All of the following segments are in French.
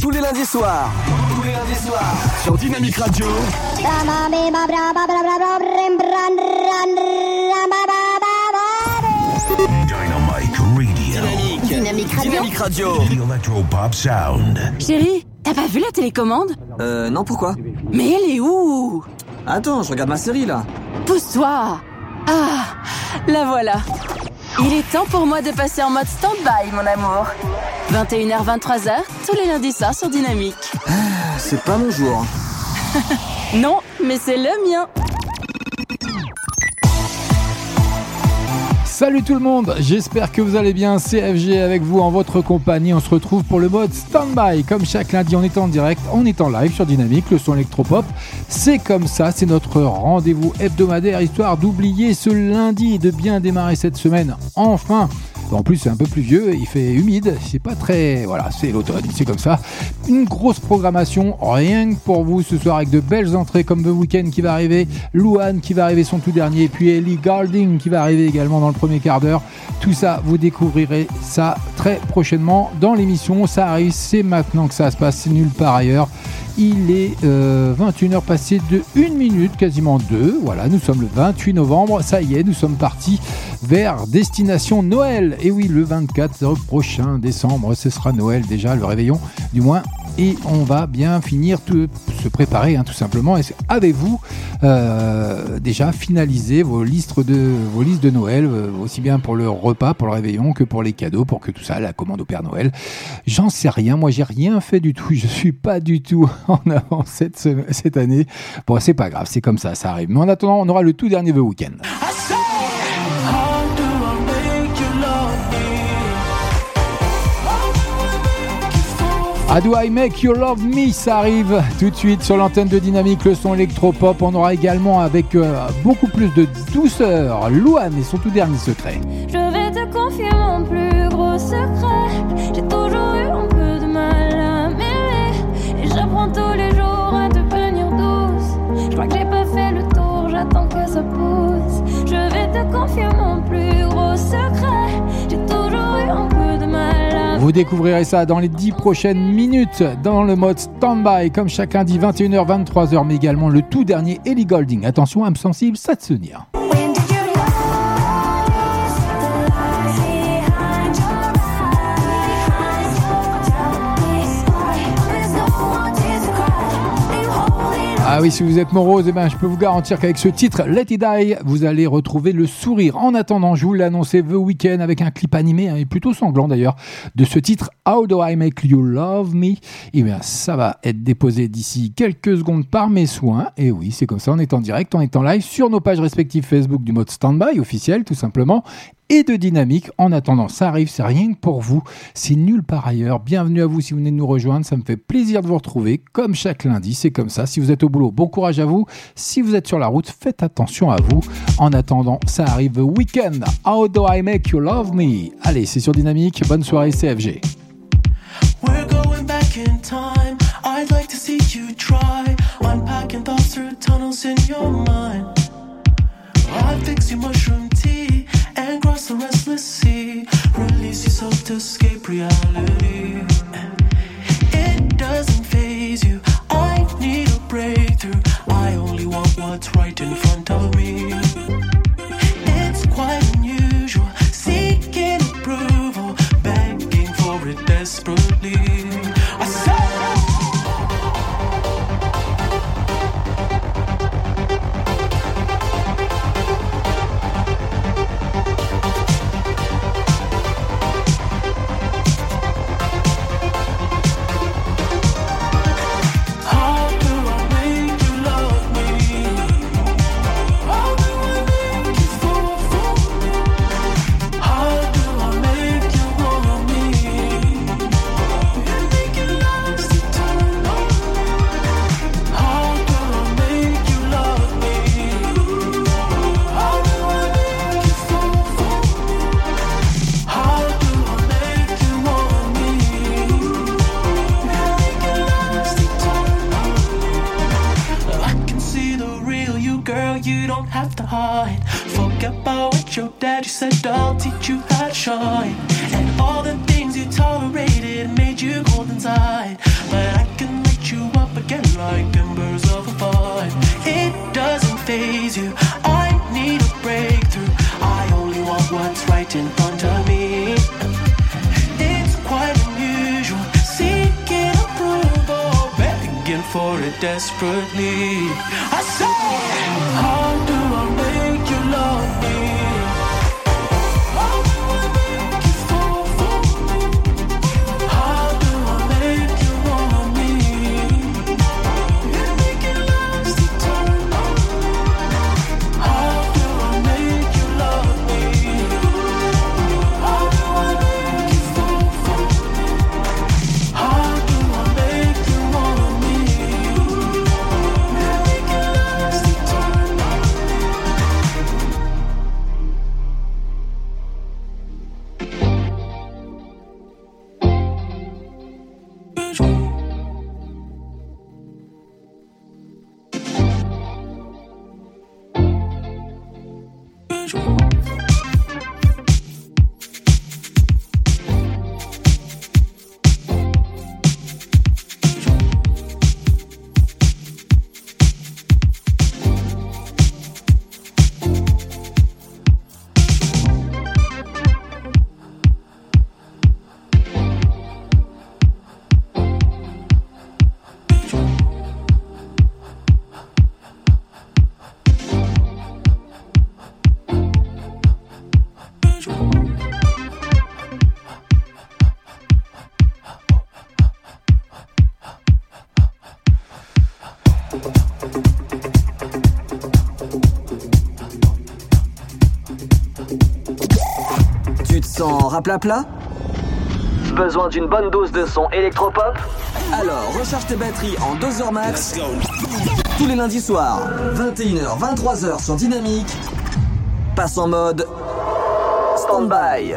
tous les lundis soirs. Tous les lundis soirs. Sur Dynamique Radio. Dynamite Radio. Dynamique. Dynamique Radio. Electropop Sound. Chérie, t'as pas vu la télécommande? Euh, non, pourquoi? Mais elle est où? Attends, je regarde ma série là. Pousse-toi Ah, la voilà. Il est temps pour moi de passer en mode stand-by, mon amour. 21h, 23h, tous les lundis soirs sur Dynamique. C'est pas mon jour. Non, mais c'est le mien. Salut tout le monde, j'espère que vous allez bien. CFG avec vous en votre compagnie. On se retrouve pour le mode stand-by. Comme chaque lundi, on est en direct, on est en live sur Dynamique, le son électropop. C'est comme ça, c'est notre rendez-vous hebdomadaire histoire d'oublier ce lundi et de bien démarrer cette semaine. Enfin. En plus, c'est un peu plus vieux, il fait humide, c'est pas très. Voilà, c'est l'automne, c'est comme ça. Une grosse programmation, rien que pour vous ce soir, avec de belles entrées comme The Weeknd qui va arriver, Louane qui va arriver son tout dernier, puis Ellie Goulding qui va arriver également dans le premier quart d'heure. Tout ça, vous découvrirez ça très prochainement dans l'émission. Ça arrive, c'est maintenant que ça se passe, c'est nulle part ailleurs. Il est euh, 21h passé de 1 minute, quasiment 2. Voilà, nous sommes le 28 novembre. Ça y est, nous sommes partis vers destination Noël. Et oui, le 24 prochain décembre, ce sera Noël déjà, le réveillon du moins. Et on va bien finir, tout, se préparer hein, tout simplement. Avez-vous euh, déjà finalisé vos listes, de, Noël, euh, aussi bien pour le repas, pour le réveillon, que pour les cadeaux, pour que tout ça, la commande au Père Noël? J'en sais rien. Moi, j'ai rien fait du tout. Je suis pas du tout en avance cette, cette année. Bon, c'est pas grave, c'est comme ça, ça arrive. Mais en attendant, on aura le tout dernier The Weekend. How do I make you love me? Ça arrive tout de suite sur l'antenne de Dynamique, le son électropop. On aura également avec euh, beaucoup plus de douceur Louane et son tout dernier secret. Je vais te confier mon plus gros secret. J'apprends tous les jours à devenir douce. Je crois que j'ai pas fait le tour, j'attends que ça pousse. Je vais te confier mon plus gros secret. J'ai toujours eu un peu de mal à Vous découvrirez ça dans les 10 prochaines minutes dans le mode stand-by, comme chaque lundi 21h, 23h, mais également le tout dernier Ellie Golding. Attention, âme sensible, ça te souvenir. Ah oui, si vous êtes morose, eh ben, je peux vous garantir qu'avec ce titre, Let It Die, vous allez retrouver le sourire. En attendant, je vous l'ai annoncé The Weekend avec un clip animé, hein, et plutôt sanglant d'ailleurs, de ce titre How Do I Make You Love Me? Eh bien, ça va être déposé d'ici quelques secondes par mes soins. Et oui, c'est comme ça, on est en direct, on est en live sur nos pages respectives Facebook du mode Standby officiel, tout simplement et de dynamique. En attendant, ça arrive, c'est rien que pour vous. C'est nulle part ailleurs. Bienvenue à vous si vous venez de nous rejoindre. Ça me fait plaisir de vous retrouver. Comme chaque lundi, c'est comme ça. Si vous êtes au boulot, bon courage à vous. Si vous êtes sur la route, faites attention à vous. En attendant, ça arrive le week-end. How do I make you love me? Allez, c'est sur dynamique. Bonne soirée CFG. We're going back in time. I'd like to see you try unpacking thoughts through tunnels in your mind. I fix your mushroom tea the restless sea. Release yourself to escape reality. plat Besoin d'une bonne dose de son électropop Alors recharge tes batteries en 2 heures max. Tous les lundis soirs, 21h, 23h sur Dynamique. Passe en mode stand-by.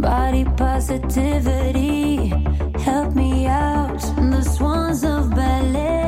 Body positivity, help me out. The swans of ballet.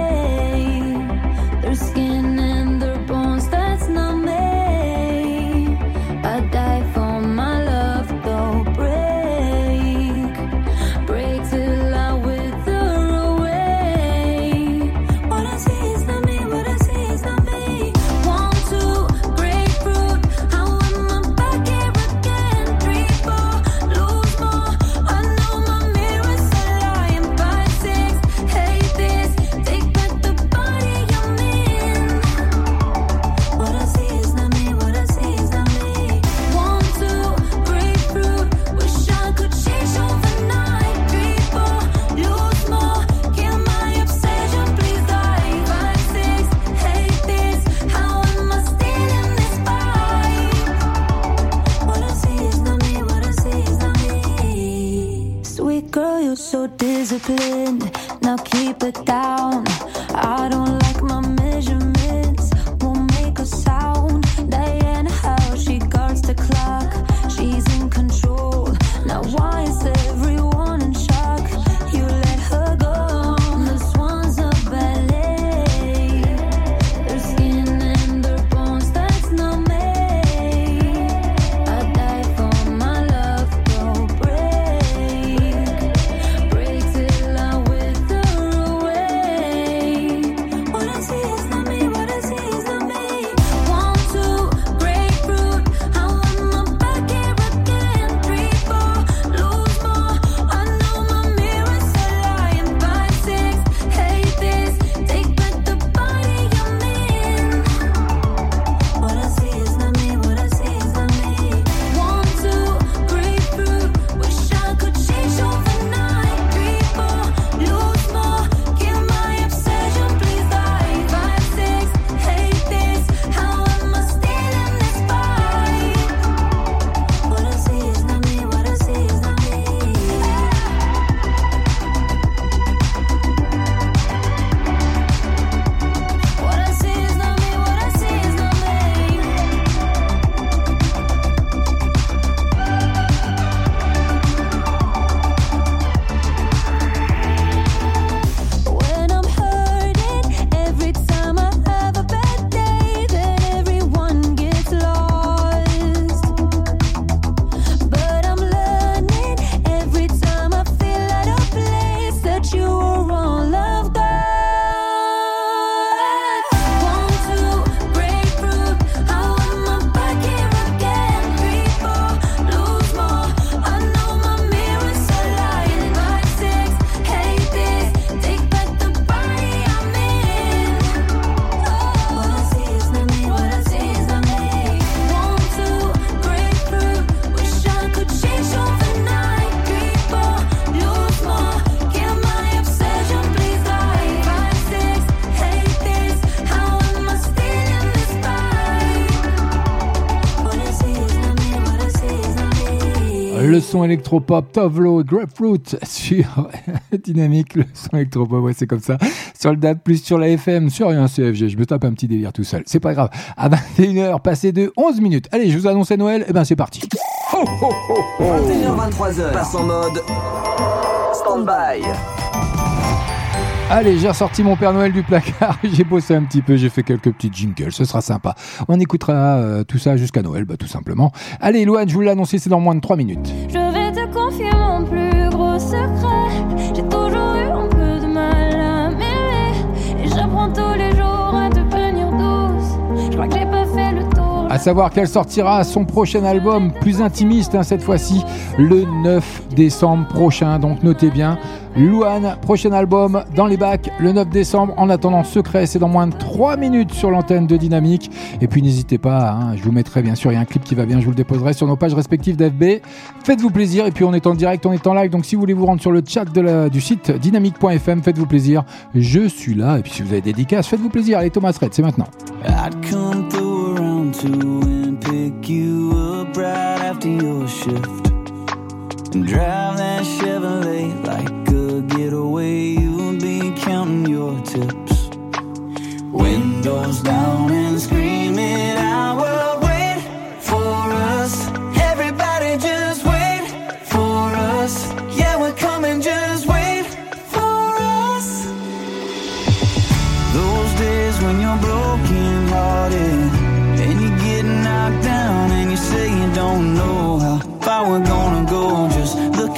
Son électropop, Tovlo, Grapefruit sur Dynamique, le son électropop, ouais, c'est comme ça. Sur le DAB, plus sur la FM, sur rien CFG. Je me tape un petit délire tout seul. C'est pas grave. À 21h, passé de 11 minutes. Allez, je vous annonce Noël. Et eh ben, c'est parti. 21h, 23h, passe en mode stand-by. Allez, j'ai ressorti mon Père Noël du placard, j'ai bossé un petit peu, j'ai fait quelques petits jingles, ce sera sympa. On écoutera euh, tout ça jusqu'à Noël, bah, tout simplement. Allez, Loane, je vous l'ai annoncé, c'est dans moins de 3 minutes. Je Savoir qu'elle sortira son prochain album, plus intimiste hein, cette fois-ci, le 9 décembre prochain. Donc notez bien, Louane, prochain album dans les bacs le 9 décembre. En attendant, secret, c'est dans moins de 3 minutes sur l'antenne de Dynamique. Et puis n'hésitez pas, hein, je vous mettrai bien sûr, il y a un clip qui va bien, je vous le déposerai sur nos pages respectives d'FB. Faites-vous plaisir. Et puis on est en direct, on est en live. Donc si vous voulez vous rendre sur le chat du site dynamique.fm, faites-vous plaisir. Je suis là. Et puis si vous avez des dédicaces, faites-vous plaisir. Allez, Thomas Red, c'est maintenant. to and pick you up right after your shift. And drive that Chevrolet like a getaway. You'll be counting your tips. Windows down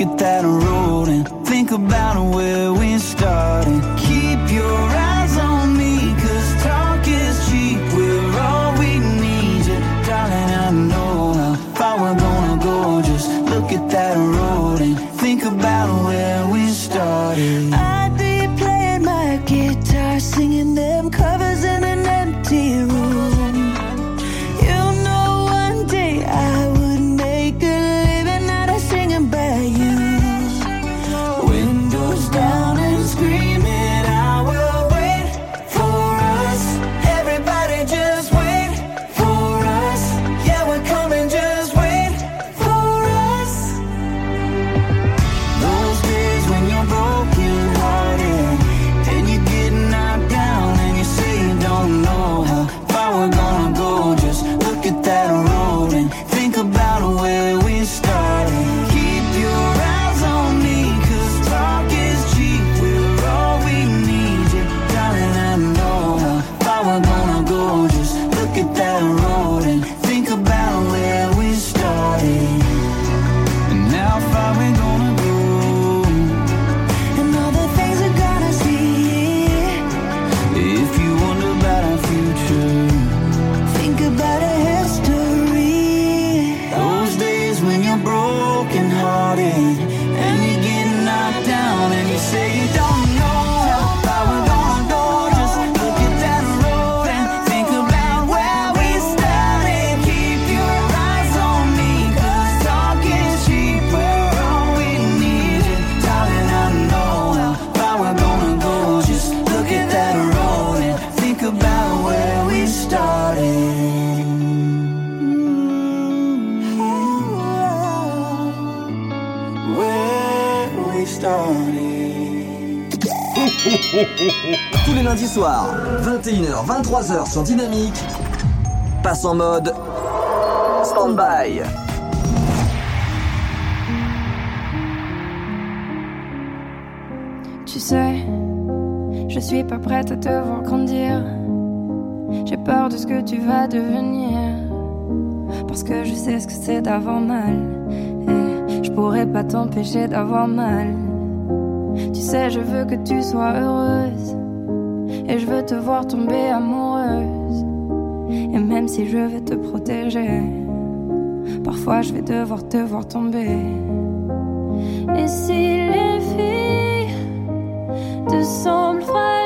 look at that road and think about where we started. Tous les lundis soirs, 21h, 23h sur Dynamique, passe en mode stand-by. Tu sais, je suis pas prête à te voir grandir. J'ai peur de ce que tu vas devenir. Parce que je sais ce que c'est d'avoir mal. Et je pourrais pas t'empêcher d'avoir mal. Tu sais, je veux que tu sois heureuse. Et je veux te voir tomber amoureuse. Et même si je veux te protéger, parfois je vais devoir te voir tomber. Et si les filles te semblent fragiles,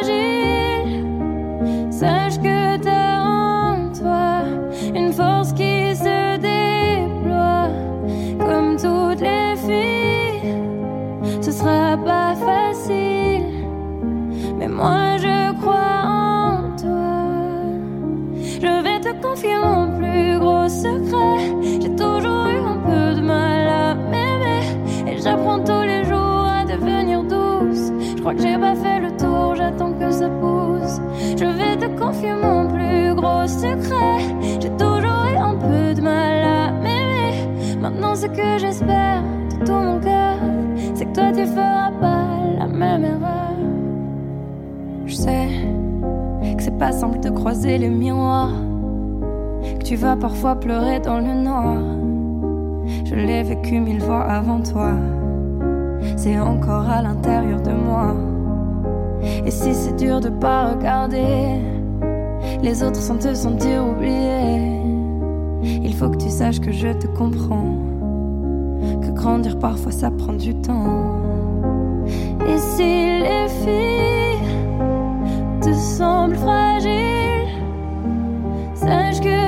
j'ai pas fait le tour, j'attends que ça pousse. Je vais te confier mon plus gros secret. J'ai toujours eu un peu de mal à m'aimer. Maintenant, ce que j'espère de tout mon cœur, c'est que toi tu feras pas la même erreur. Je sais que c'est pas simple de croiser les miroirs. Que tu vas parfois pleurer dans le noir. Je l'ai vécu mille fois avant toi. C'est encore à l'intérieur de moi. Et si c'est dur de pas regarder les autres sans te sentir oublié, il faut que tu saches que je te comprends. Que grandir parfois ça prend du temps. Et si les filles te semblent fragiles, sache que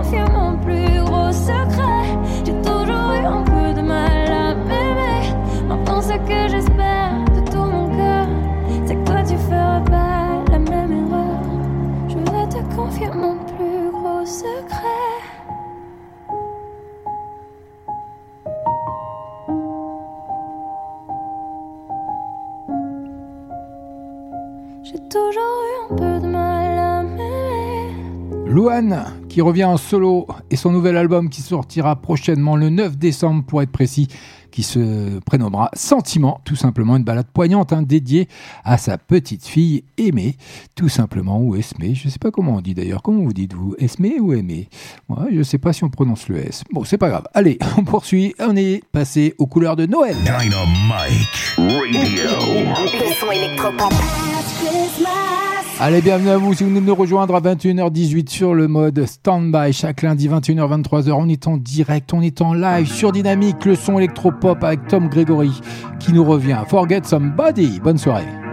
confier mon plus gros secret. J'ai toujours eu un peu de mal à m'aimer. Maintenant, ce que j'espère de tout mon cœur, c'est que toi tu feras pas la même erreur. Je vais te confier mon plus gros secret. J'ai toujours eu un peu de mal à m'aimer. Luan qui revient en solo et son nouvel album qui sortira prochainement le 9 décembre pour être précis, qui se prénommera Sentiment, tout simplement une balade poignante hein, dédiée à sa petite fille aimée, tout simplement, ou Esmé, je sais pas comment on dit d'ailleurs, comment vous dites-vous, Esmé ou Aimé Ouais, je sais pas si on prononce le S. Bon, c'est pas grave. Allez, on poursuit, on est passé aux couleurs de Noël. Dynamite Radio. Le son électropop. Allez, bienvenue à vous si vous venez de nous rejoindre à 21h18 sur le mode Standby. Chaque lundi, 21h, 23h, on est en direct, on est en live sur Dynamique, le son électropop avec Tom Gregory qui nous revient. Forget Somebody. Bonne soirée.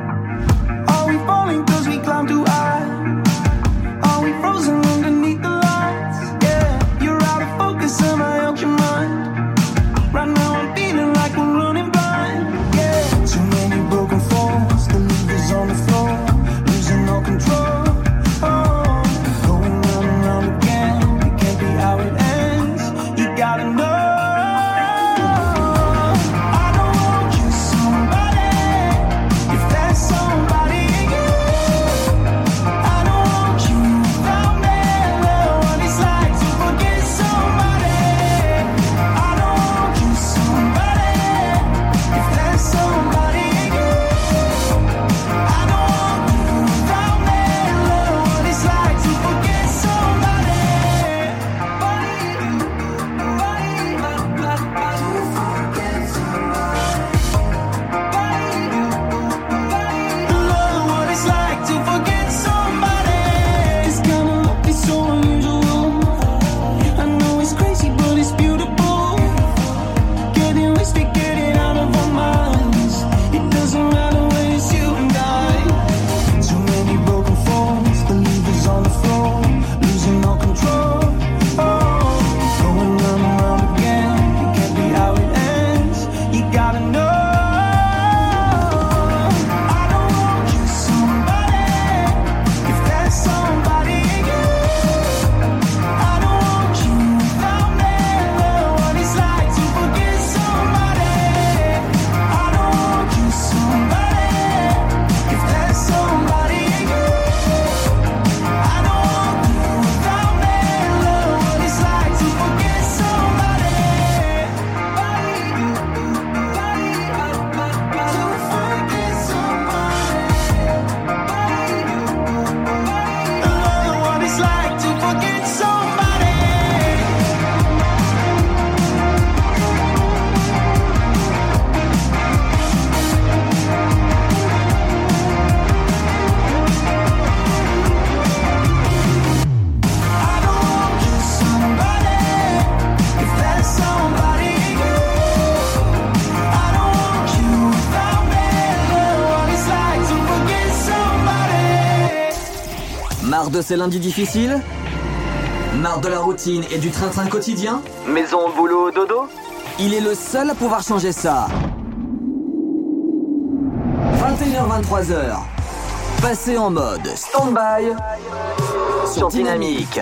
Ces lundis difficiles Marre de la routine et du train-train quotidien Maison, boulot, dodo Il est le seul à pouvoir changer ça. 21h-23h. Passez en mode stand-by sur Dynamique.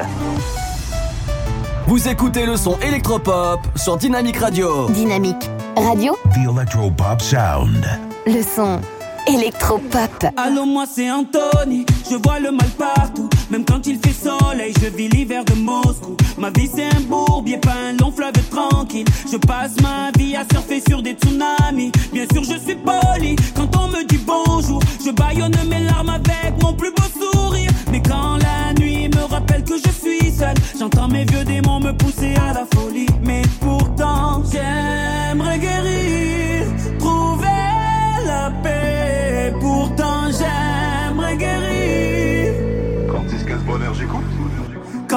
Vous écoutez le son électropop sur Dynamique Radio. Dynamique Radio, The Electropop Sound. le son électropop. Allô, moi c'est Anthony, je vois le mal partout. Même quand il fait soleil, je vis l'hiver de Moscou. Ma vie c'est un bourbier, pas un long fleuve tranquille. Je passe ma vie à surfer sur des tsunamis. Bien sûr, je suis poli quand on me dit bonjour. Je baillonne mes larmes avec mon plus beau sourire. Mais quand la nuit me rappelle que je suis seul, j'entends mes vieux démons me pousser à la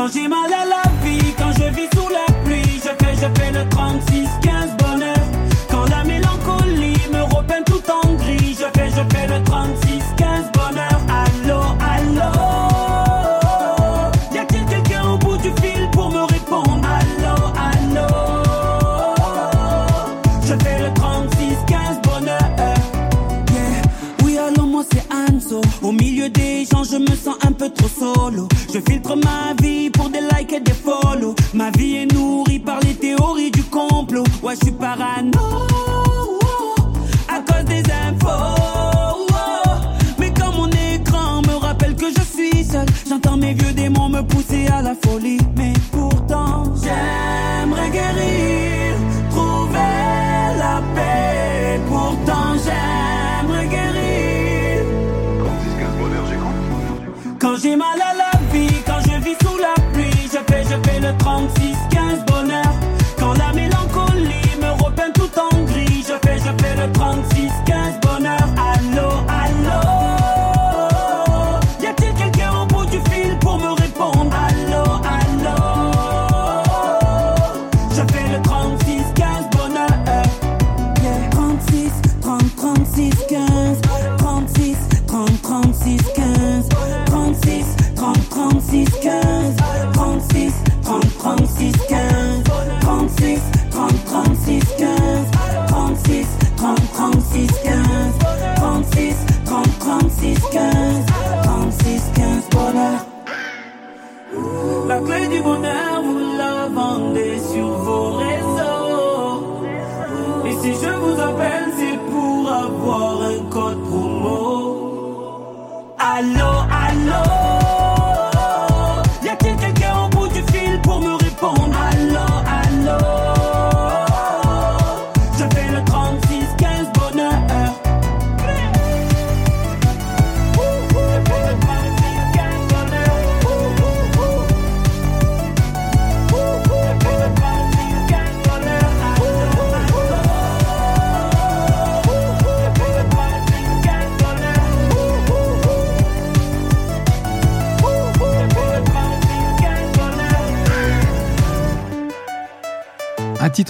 Quand j'ai mal à la vie, quand je vis sous la pluie, je fais, je fais le 36-15 bonheur. Quand la mélancolie me repeint tout en gris, je fais, je fais le 36-15 bonheur. Allô, allô? Y a-t-il quelqu'un au bout du fil pour me répondre? Allô, allô? Je fais le 36-15 bonheur. Yeah. Oui, alors moi c'est Anso. Au milieu des gens, je me sens un peu trop solo. Je filtre ma vie Ma vie est nourrie par les théories du complot. Ouais, je suis parano. À cause des infos. Mais quand mon écran me rappelle que je suis seul, j'entends mes vieux démons me pousser à la folie.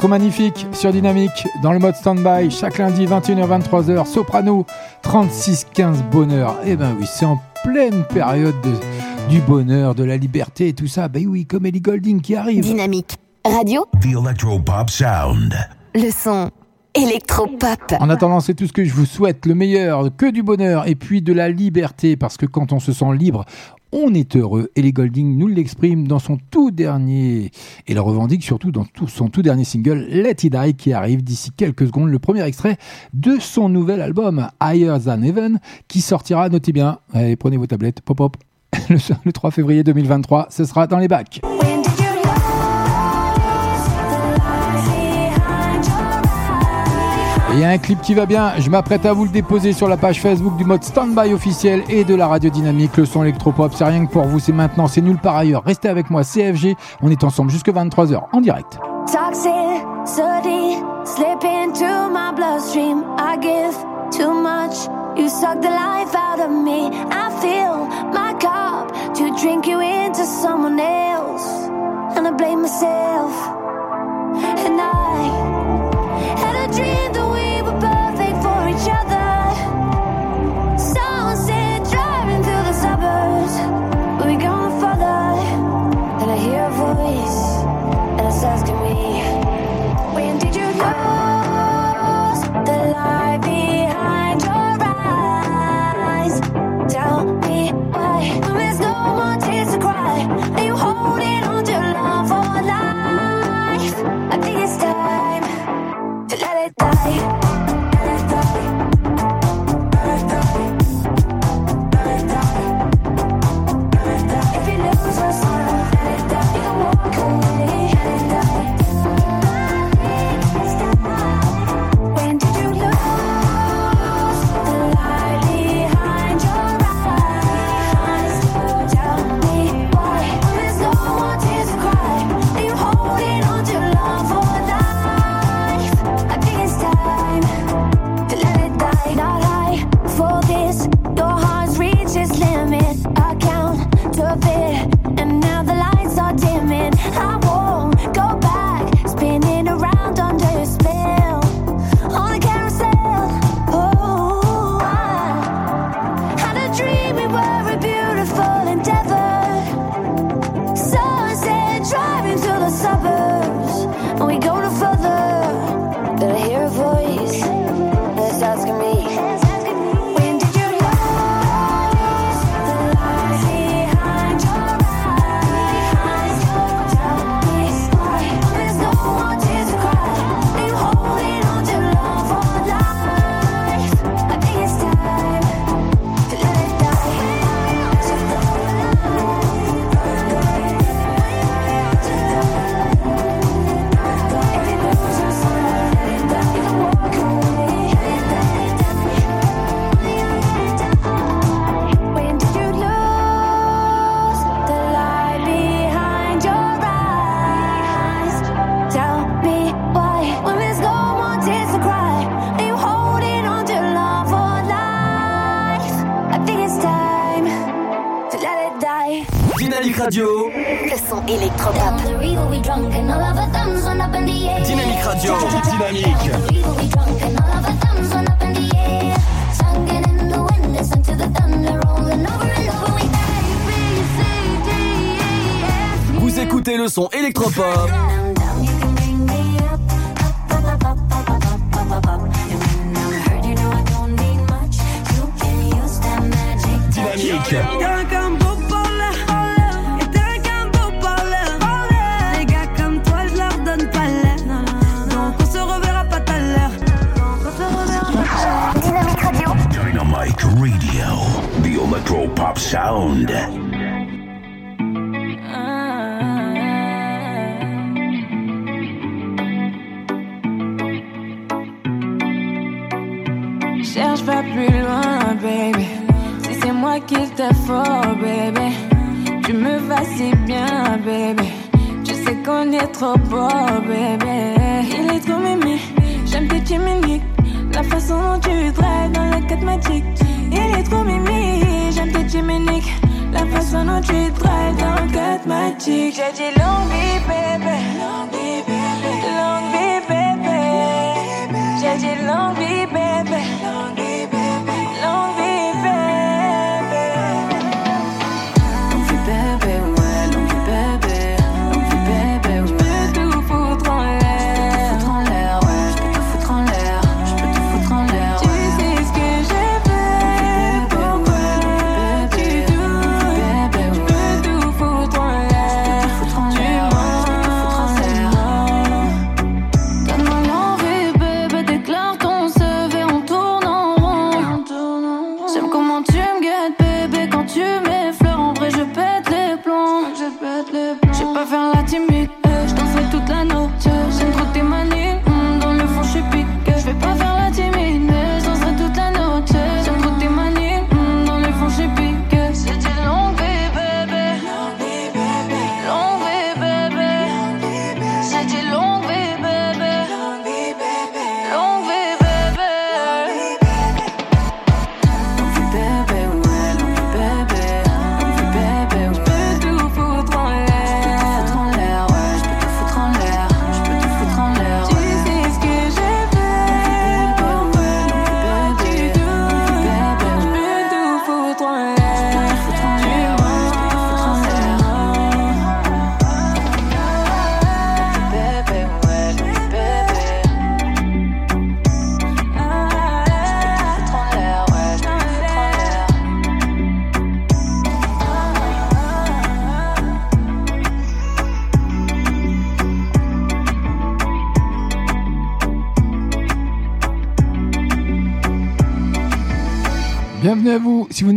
Magnifique sur Dynamique dans le mode stand-by chaque lundi 21h-23h. Soprano 36-15 bonheur. Eh ben oui, c'est en pleine période de- du bonheur, de la liberté et tout ça. Ben oui, comme Ellie Golding qui arrive. Dynamique Radio, The Electropop Sound. le son électropop. En attendant, c'est tout ce que je vous souhaite, le meilleur, que du bonheur et puis de la liberté, parce que quand on se sent libre, on est heureux. Et les Golding nous l'exprime dans son tout dernier, et le revendique surtout dans tout son tout dernier single, Let It Die, qui arrive d'ici quelques secondes, le premier extrait de son nouvel album, Higher Than Heaven, qui sortira, notez bien, allez, prenez vos tablettes, pop pop, le, le 3 février 2023, ce sera dans les bacs. Il y a un clip qui va bien, je m'apprête à vous le déposer sur la page Facebook du mode Standby officiel et de la radio dynamique, le son électropop, c'est rien que pour vous, c'est maintenant, c'est nulle part ailleurs. Restez avec moi, CFG, on est ensemble jusque 23h en direct. Toxicity slip into my bloodstream. I give too much. You suck the life out of me. I fill my to drink you into someone else. And I blame myself. And I had a dream each other.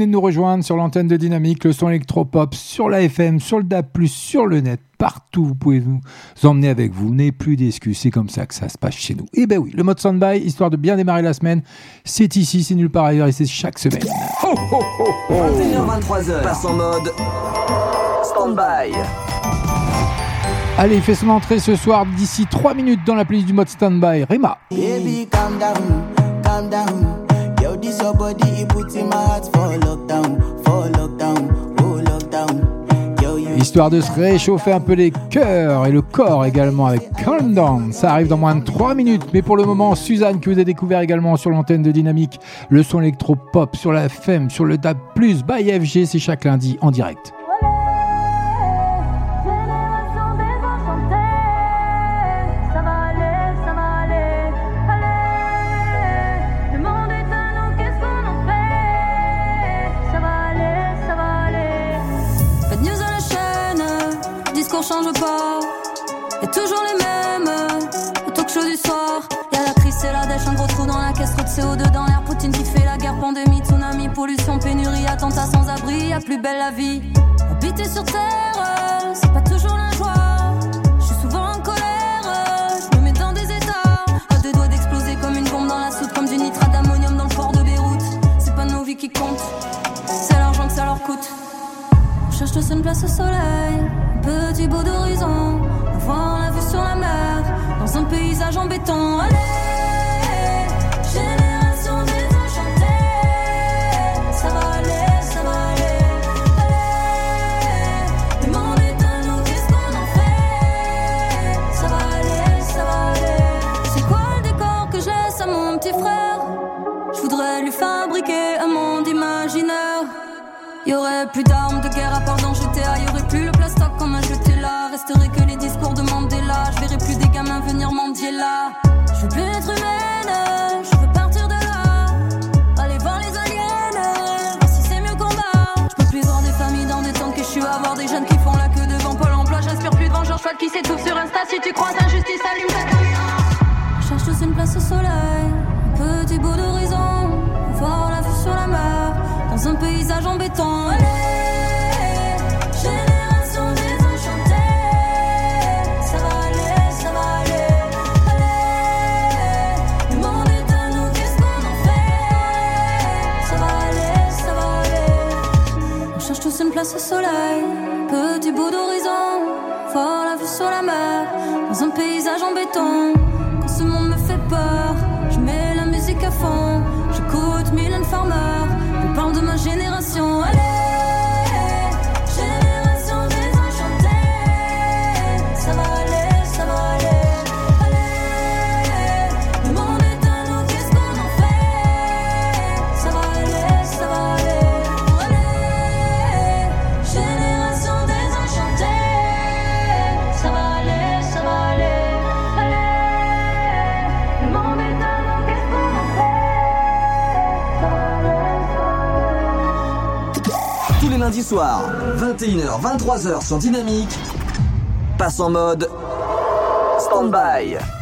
Venez de nous rejoindre sur l'antenne de Dynamique, le son électropop, sur la FM, sur le DAB+, sur le net, partout, vous pouvez nous emmener avec vous. N'ayez plus d'excuses, c'est comme ça que ça se passe chez nous. Et ben oui, le mode standby, histoire de bien démarrer la semaine, c'est ici, c'est nulle part ailleurs et c'est chaque semaine. 21h23h. Passe en mode. Stand-by. Allez, il fait son entrée ce soir d'ici 3 minutes dans la playlist du mode standby. Rima. Baby, calm down, calm down. Histoire de se réchauffer un peu les cœurs et le corps également avec Calm Down. Ça arrive dans moins de 3 minutes. Mais pour le moment, Suzanne, que vous avez découvert également sur l'antenne de Dynamique, le son électro-pop sur la FM, sur le DAB+, by FG, c'est chaque lundi en direct. CO2 dans l'air. Poutine qui fait la guerre, pandémie, tsunami, pollution, pénurie, attentat sans abri. Y'a plus belle la vie. Habiter sur terre, c'est pas toujours la joie. Je suis souvent en colère, je me mets dans des états. À deux doigts d'exploser comme une bombe dans la soupe, comme du nitrate d'ammonium dans le port de Beyrouth. C'est pas nos vies qui comptent, c'est l'argent que ça leur coûte. On cherche tous une place au soleil, un petit bout d'horizon, avoir la vue sur la mer, dans un paysage en béton. Allez, un monde imaginaire. Y aurait plus d'armes de guerre à part dans GTA, y aurait plus le plastoc comme un jeté là. Resterait que les discours de Mandela, je verrais plus des gamins venir mendier là. Je veux plus être humain. au soleil. Petit bout d'horizon, fort la vue sur la mer, dans un paysage en béton. 21h, 23h sur Dynamique, passe en mode stand-by.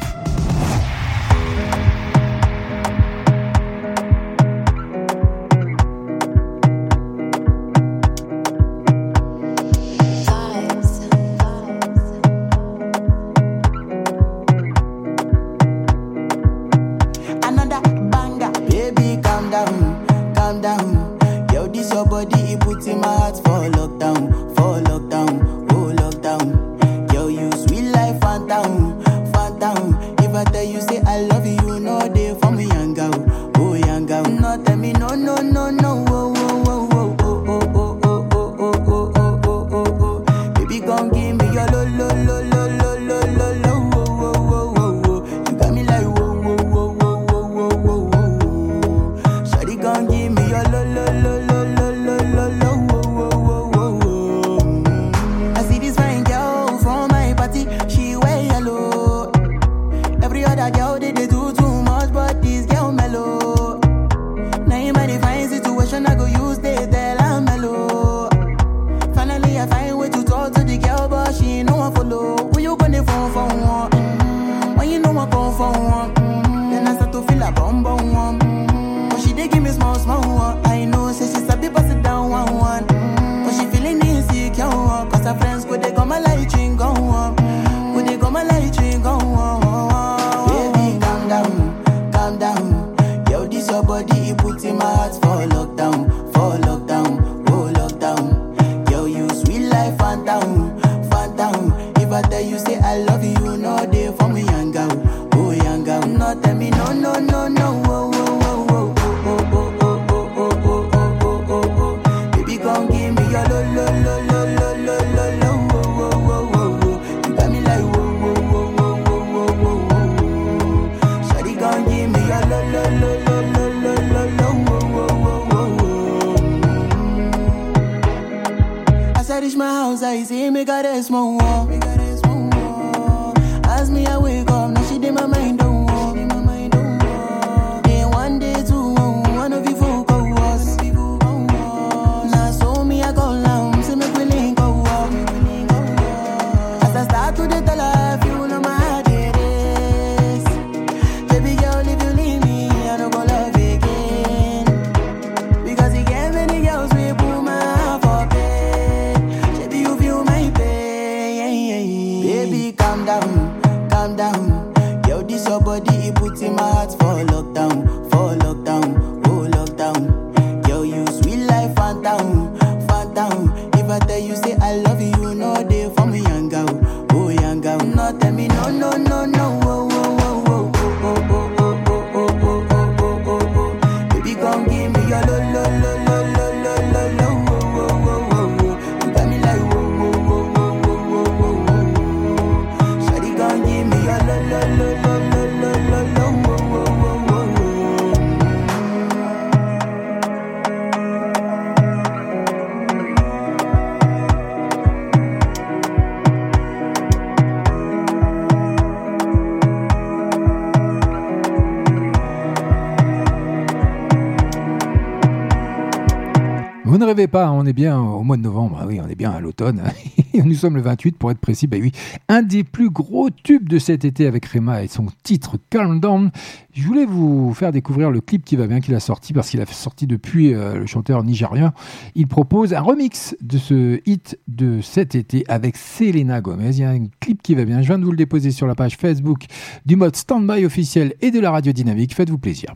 Pas, hein, on est bien au mois de novembre. Ah oui, on est bien à l'automne. Nous sommes le 28 pour être précis. Ben oui, un des plus gros tubes de cet été avec Rema et son titre Calm Down. Je voulais vous faire découvrir le clip qui va bien qu'il a sorti parce qu'il a sorti depuis euh, le chanteur nigérien. Il propose un remix de ce hit de cet été avec Selena Gomez. Il y a un clip qui va bien. Je viens de vous le déposer sur la page Facebook du mode Standby officiel et de la radio dynamique. Faites-vous plaisir.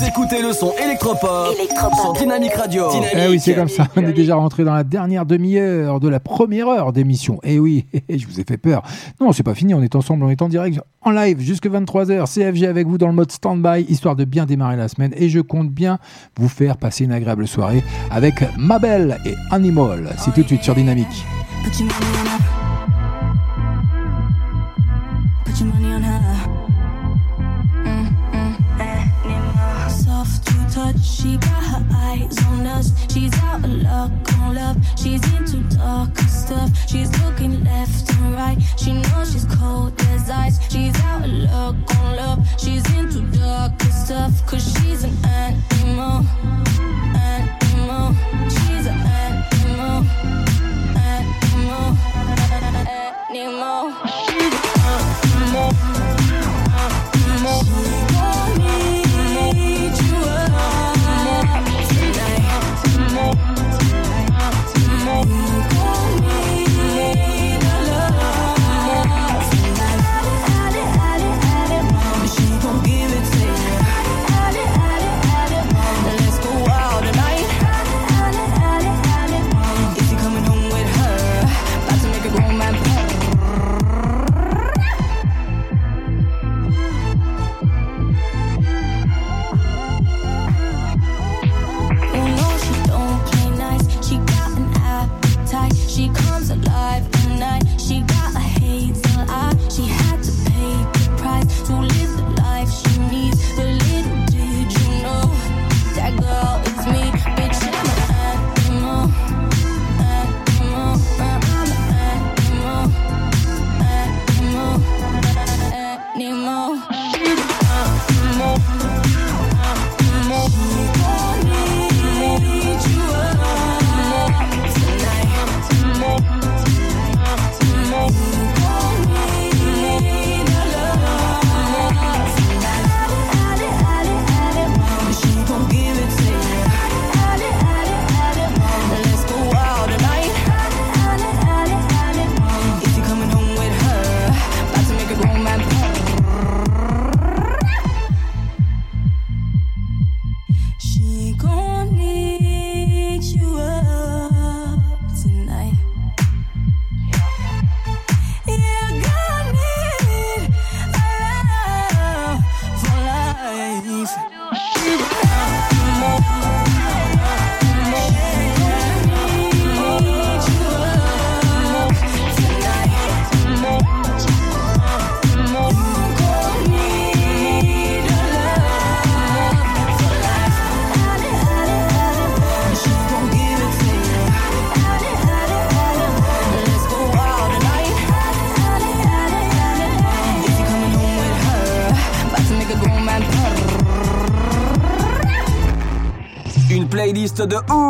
Vous écoutez le son électropop, sur Dynamique Radio. Eh oui, c'est comme ça. On est déjà rentré dans la dernière demi-heure de la première heure d'émission. Eh oui, je vous ai fait peur. Non, c'est pas fini. On est ensemble, on est en direct, en live jusque 23h. CFG avec vous dans le mode stand-by, histoire de bien démarrer la semaine. Et je compte bien vous faire passer une agréable soirée avec Mabel et Animal. C'est tout de suite sur Dynamique. She got her eyes on us. She's out of luck on love. She's into darker stuff. She's looking left and right. She knows she's cold as ice. She's out of luck on love. She's into darker stuff. Cause she's an animal. Animal. She's an animal. Animal. Animal. She's an animal. Animal. Alive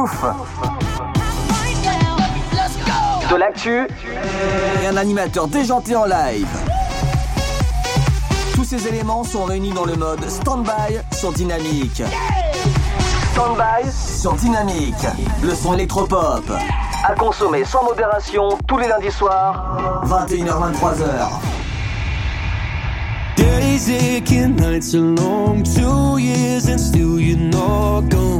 ouf De l'actu, et un animateur déjanté en live. Tous ces éléments sont réunis dans le mode Standby sur Dynamique. Standby sur Dynamique, le son électropop. À consommer sans modération tous les lundis soirs. 21h-23h. Days aching, nights are long. Two years and still you're not gone.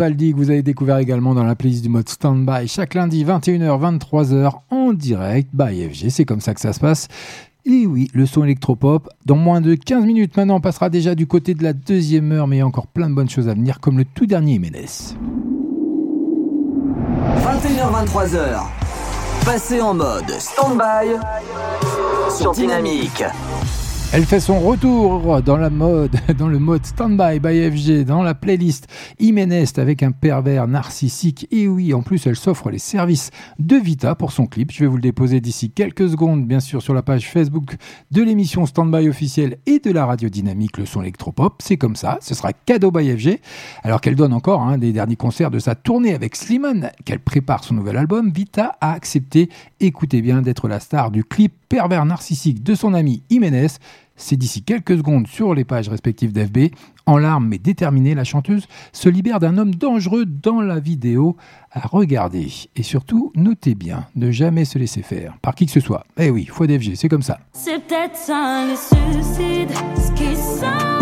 Capaldi que vous avez découvert également dans la playlist du mode Standby chaque lundi 21h 23h en direct by FG, c'est comme ça que ça se passe. Et oui, le son électropop. Dans moins de 15 minutes maintenant, on passera déjà du côté de la deuxième heure, mais il y a encore plein de bonnes choses à venir, comme le tout dernier Jiménez. 21h23h. Passez en mode stand-by sur Dynamique. Elle fait son retour dans la mode, dans le mode Standby by FG, dans la playlist Imenest avec un pervers narcissique. Et oui, en plus, elle s'offre les services de Vita pour son clip. Je vais vous le déposer d'ici quelques secondes, bien sûr, sur la page Facebook de l'émission Standby officielle et de la radio dynamique, le son électropop. C'est comme ça, ce sera cadeau by FG. Alors qu'elle donne encore hein, des derniers concerts de sa tournée avec Slimane, qu'elle prépare son nouvel album, Vita a accepté, écoutez bien, d'être la star du clip pervers narcissique de son ami Jiménez. C'est d'ici quelques secondes sur les pages respectives d'FB. En larmes mais déterminée, la chanteuse se libère d'un homme dangereux dans la vidéo à regarder. Et surtout, notez bien, ne jamais se laisser faire par qui que ce soit. Eh oui, foi d'FG, c'est comme ça. C'est peut-être ça les suicides, ce qui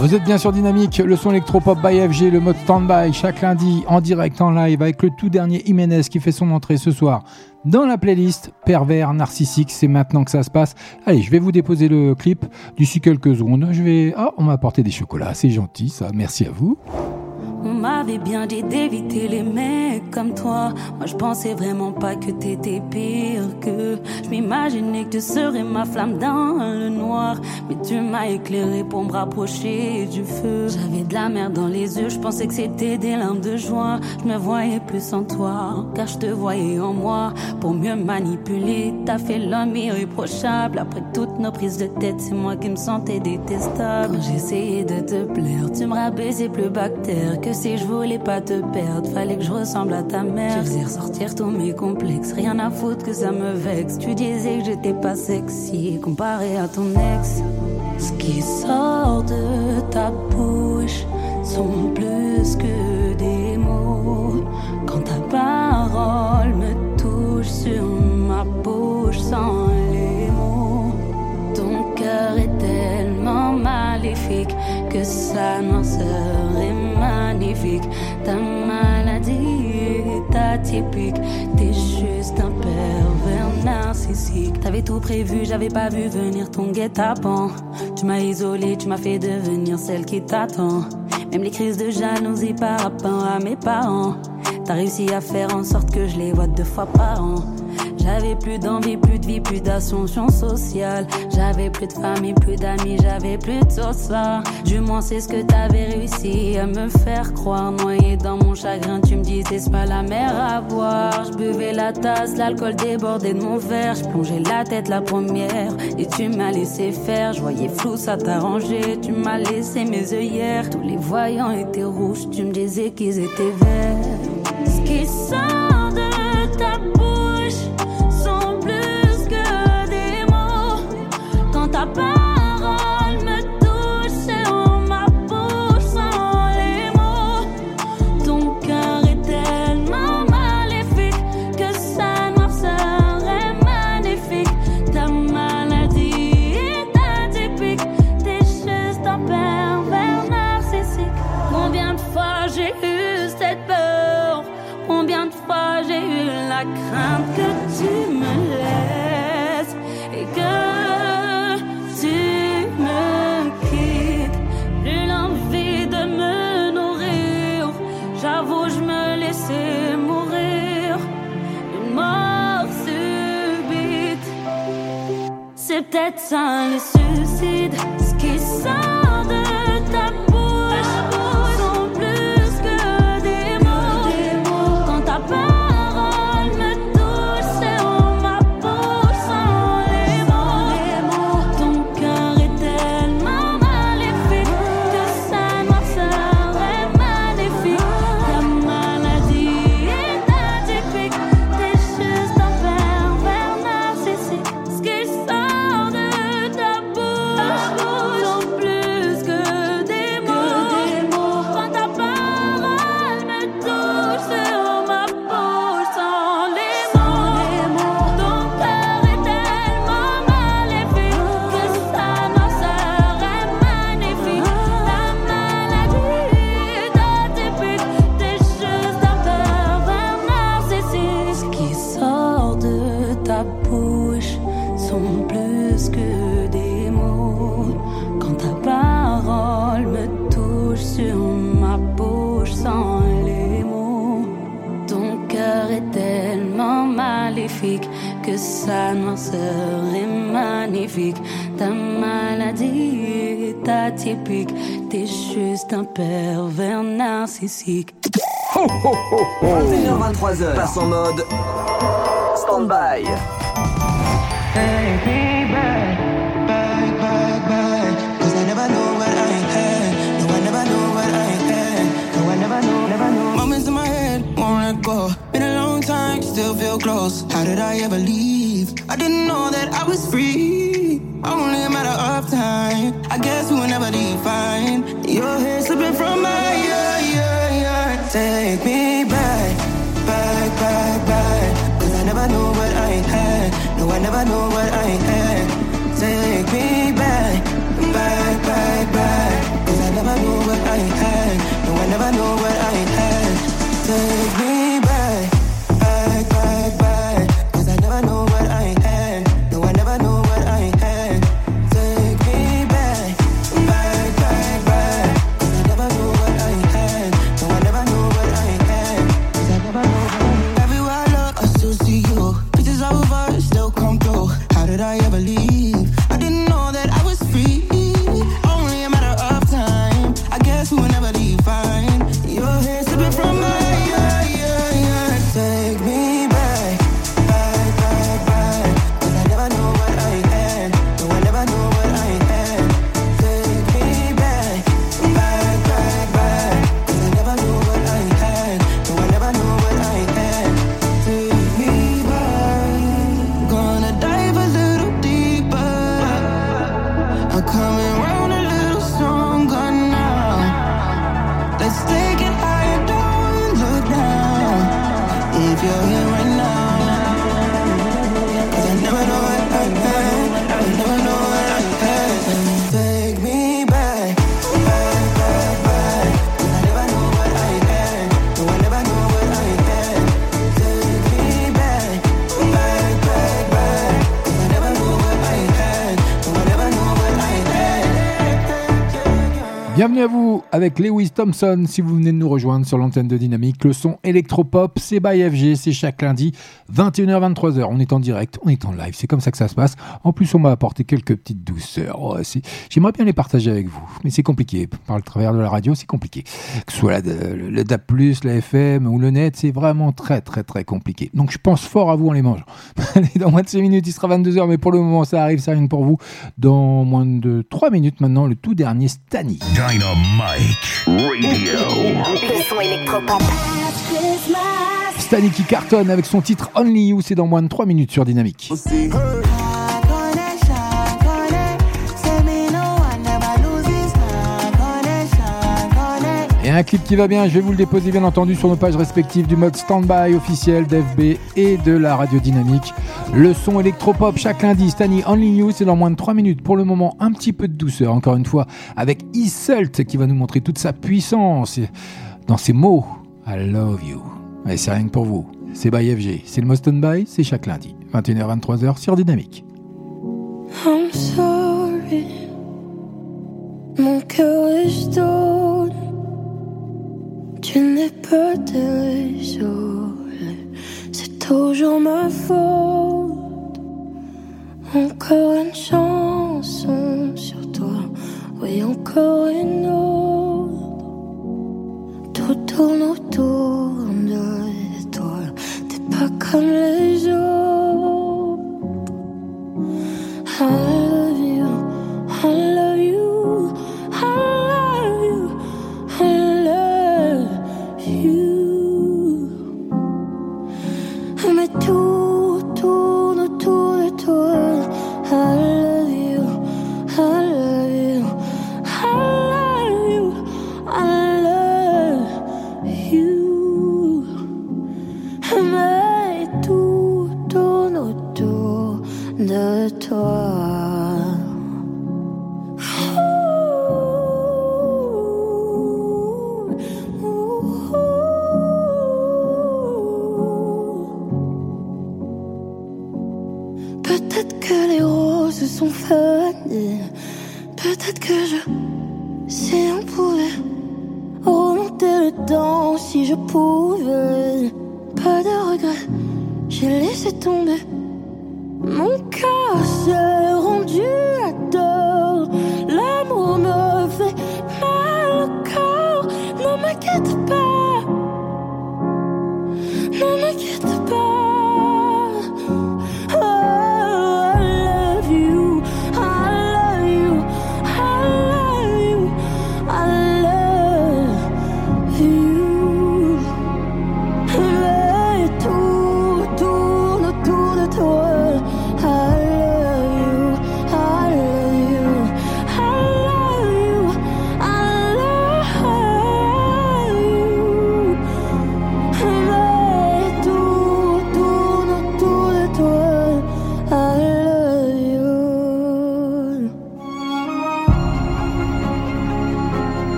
vous êtes bien sur Dynamique, le son électropop by FG, le mode standby, chaque lundi en direct en live avec le tout dernier Jiménez qui fait son entrée ce soir dans la playlist Pervers Narcissique. C'est maintenant que ça se passe. Allez, je vais vous déposer le clip d'ici quelques secondes. Je vais. Ah, on m'a apporté des chocolats, c'est gentil ça. Merci à vous. M'avait bien dit d'éviter les mecs comme toi. Moi, je pensais vraiment pas que t'étais pire que. Je m'imaginais que tu serais ma flamme dans le noir. Mais tu m'as éclairé pour me rapprocher du feu. J'avais de la merde dans les yeux, je pensais que c'était des larmes de joie. Je me voyais plus en toi, car je te voyais en moi. Pour mieux manipuler, t'as fait l'homme irréprochable. Après toutes nos prises de tête, c'est moi qui me sentais détestable. Quand j'essayais de te plaire, tu me rabaissais plus bactère que si je voulais pas te perdre. Fallait que je ressemble à ta mère. Tu faisais ressortir tous mes complexes. Rien à foutre que ça me vexe. Tu disais que j'étais pas sexy comparé à ton ex. Ce qui sort de ta bouche sont plus que T'avais tout prévu, j'avais pas vu venir ton guet-apens. Tu m'as isolé, tu m'as fait devenir celle qui t'attend. Même les crises de jalousie par rapport à mes parents. T'as réussi à faire en sorte que je les vois deux fois par an. J'avais plus d'envie, plus de vie, plus d'ascension sociale. J'avais plus de famille, plus d'amis, j'avais plus de soir. Du moins, c'est ce que t'avais réussi à me faire croire. Noyé dans mon chagrin, tu me disais c'est pas la mer à boire. Je buvais la tasse, l'alcool débordait de mon verre. Je plongeais la tête la première et tu m'as laissé faire. Je voyais flou, ça t'arrangeait. Tu m'as laissé mes œillères. Tous les voyants étaient rouges, tu me disais qu'ils étaient verts. Ce qui that sun is so atypique. T'es juste un pervers narcissique. Oh, oh, oh, 21h23h, passe en mode stand-by. Moments in my head, won't go. Been a long time, still feel close. How did I ever leave? I didn't know that I was free. Only a matter of time. I guess we will never define. Your hair slipping from my yeah, yeah, yeah. Take me back, back, back, back. Cause I never knew what I had. No, I never knew what I avec Lewis Thompson si vous venez de nous rejoindre sur l'antenne de Dynamique. Le son électropop, c'est by FG, c'est chaque lundi, 21h-23h. On est en direct, on est en live, c'est comme ça que ça se passe. En plus, on m'a apporté quelques petites douceurs. Oh, J'aimerais bien les partager avec vous, mais c'est compliqué. Par le travers de la radio, c'est compliqué. Que ce soit la, DAP+, la FM ou le net, c'est vraiment très très très compliqué. Donc je pense fort à vous en les mangeant. Dans moins de 6 minutes, il sera 22h, mais pour le moment, ça arrive, c'est rien pour vous. Dans moins de 3 minutes maintenant, le tout dernier Stani. Dynamite Radio. Le son électropop. Stani qui cartonne avec son titre Only You, c'est dans moins de 3 minutes sur Dynamique. Et un clip qui va bien, je vais vous le déposer bien entendu sur nos pages respectives du mode Standby officiel d'FB et de la radio dynamique. Le son électropop chaque lundi, Stani Only You, c'est dans moins de 3 minutes. Pour le moment, un petit peu de douceur, encore une fois, avec Isselt qui va nous montrer toute sa puissance dans ses mots. I love you. Et c'est rien que pour vous. C'est by FG. C'est le mode Standby, c'est chaque lundi. 21h-23h sur Dynamique. I'm sorry. Mon cœur est. Tu n'es pas désolé. C'est toujours ma faute. Encore une chanson sur toi. Oui, encore une autre. Tout tourne autour de toi. T'es pas comme les autres. I love you, I love you,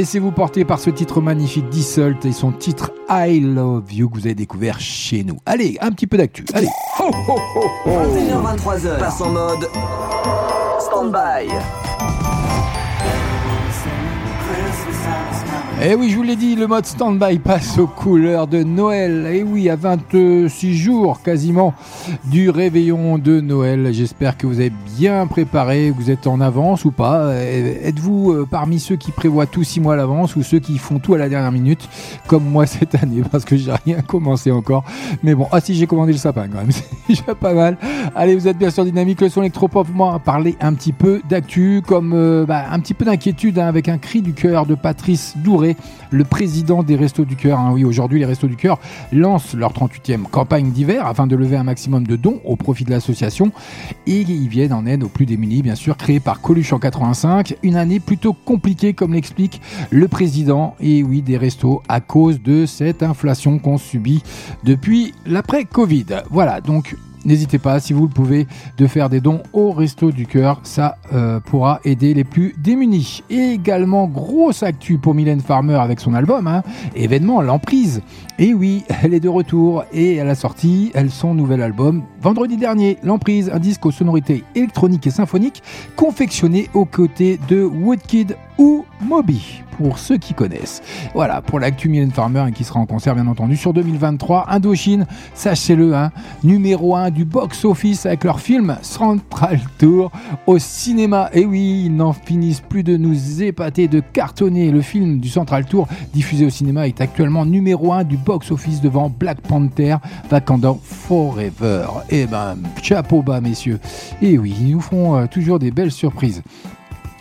Laissez-vous porter par ce titre magnifique d'Isselt et son titre I Love You que vous avez découvert chez nous. Allez, un petit peu d'actu. Allez. 21h23h, passe en mode stand-by. Et Eh oui, je vous l'ai dit, le mode stand-by passe aux couleurs de Noël. Et oui, à 26 jours quasiment du réveillon de Noël. J'espère que vous avez bien préparé, vous êtes en avance ou pas? Euh, Êtes-vous euh, parmi ceux qui prévoient tout 6 mois à l'avance ou ceux qui font tout à la dernière minute, comme moi cette année, parce que j'ai rien commencé encore. Mais bon, ah si, j'ai commandé le sapin quand même, c'est déjà pas mal. Allez, vous êtes bien sûr dynamique, le son électropop. Moi, parler un petit peu d'actu, comme euh, bah, un petit peu d'inquiétude hein, avec un cri du cœur de Patrice Douré, le président des Restos du Cœur. hein. Oui, aujourd'hui, les Restos du Cœur lancent leur 38e campagne d'hiver afin de lever un maximum de dons au profit de l'association. Et ils viennent en aide aux plus démunis, bien sûr, créé par Coluche en 85. Une année plutôt compliquée, comme l'explique le président, et oui, des restos à cause de cette inflation qu'on subit depuis l'après-Covid. Voilà, donc N'hésitez pas, si vous le pouvez, de faire des dons au Resto du Cœur. Ça euh, pourra aider les plus démunis. Et également, grosse actu pour Mylène Farmer avec son album, hein, événement L'Emprise. Et oui, elle est de retour et elle a sorti elle, son nouvel album vendredi dernier. L'Emprise, un disque aux sonorités électroniques et symphoniques, confectionné aux côtés de Woodkid ou Moby, pour ceux qui connaissent. Voilà, pour l'actu Mylène Farmer qui sera en concert bien entendu sur 2023. Indochine, sachez-le, hein, numéro 1 du box-office avec leur film Central Tour au cinéma. Et oui, ils n'en finissent plus de nous épater, de cartonner. Le film du Central Tour diffusé au cinéma est actuellement numéro 1 du box-office devant Black Panther, Wakanda Forever. Et ben, chapeau bas messieurs. Et oui, ils nous font euh, toujours des belles surprises.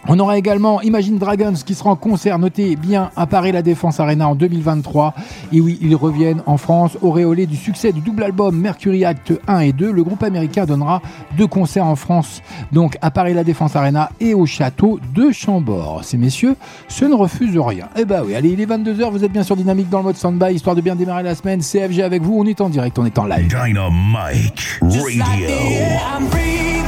On aura également Imagine Dragons qui sera en concert, notez bien, à Paris La Défense Arena en 2023. Et oui, ils reviennent en France, auréolés du succès du double album Mercury Act 1 et 2. Le groupe américain donnera deux concerts en France, donc à Paris La Défense Arena et au château de Chambord. Ces messieurs, ce ne refusent rien. Eh bah oui, allez, il est 22h, vous êtes bien sur Dynamique dans le mode standby, histoire de bien démarrer la semaine. CFG avec vous, on est en direct, on est en live. Dynamite Radio.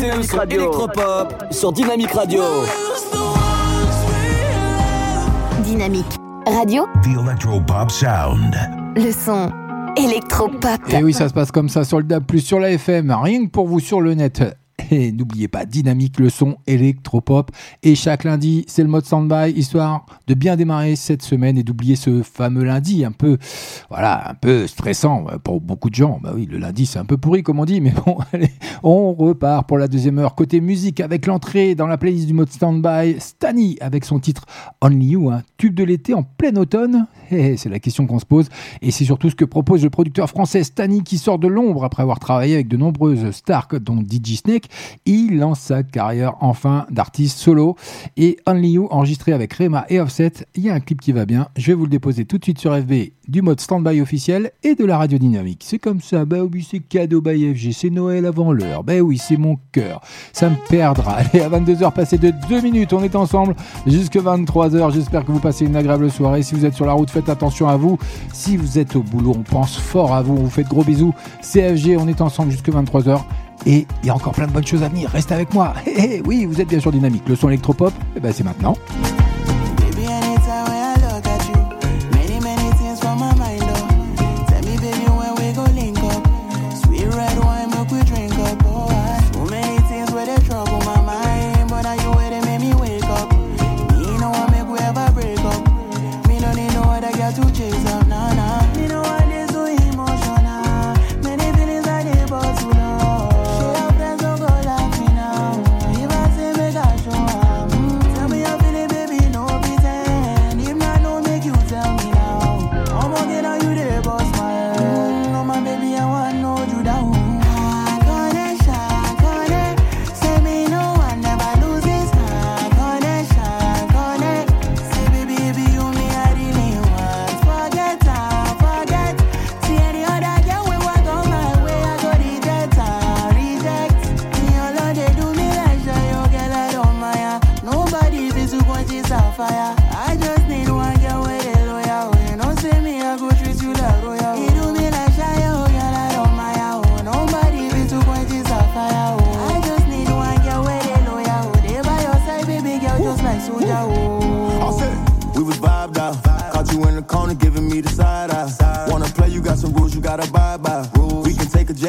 Écoutez le son électropop sur Dynamique Radio. Dynamique. Radio, The Electropop Sound. le son électropop. Et oui, ça se passe comme ça sur le DAB+, sur la FM, rien que pour vous sur le net. Et n'oubliez pas, dynamique, le son électropop. Et chaque lundi, c'est le mode standby, histoire de bien démarrer cette semaine et d'oublier ce fameux lundi un peu, voilà, un peu stressant euh, pour beaucoup de gens. Bah oui, le lundi, c'est un peu pourri, comme on dit, mais bon, allez, on repart pour la deuxième heure. Côté musique, avec l'entrée dans la playlist du mode standby, Stani, avec son titre Only You, un tube de l'été en plein automne. C'est la question qu'on se pose. Et c'est surtout ce que propose le producteur français Stani, qui sort de l'ombre après avoir travaillé avec de nombreuses stars, dont DJ Snake. Il lance sa carrière enfin d'artiste solo. Et Only You, enregistré avec Rema et Offset, il y a un clip qui va bien. Je vais vous le déposer tout de suite sur FB du mode standby officiel et de la radio dynamique. C'est comme ça, bah oui, c'est cadeau by FG, c'est Noël avant l'heure. Bah oui, c'est mon cœur. Ça me perdra. Allez, à 22h, passé de 2 minutes, on est ensemble jusque 23h. J'espère que vous passez une agréable soirée. Si vous êtes sur la route, faites attention à vous. Si vous êtes au boulot, on pense fort à vous. On vous fait de gros bisous. CFG, on est ensemble jusque 23h. Et il y a encore plein de bonnes choses à venir. Reste avec moi. Hé, hé, oui, vous êtes bien sûr dynamique. Le son électropop, eh ben c'est maintenant.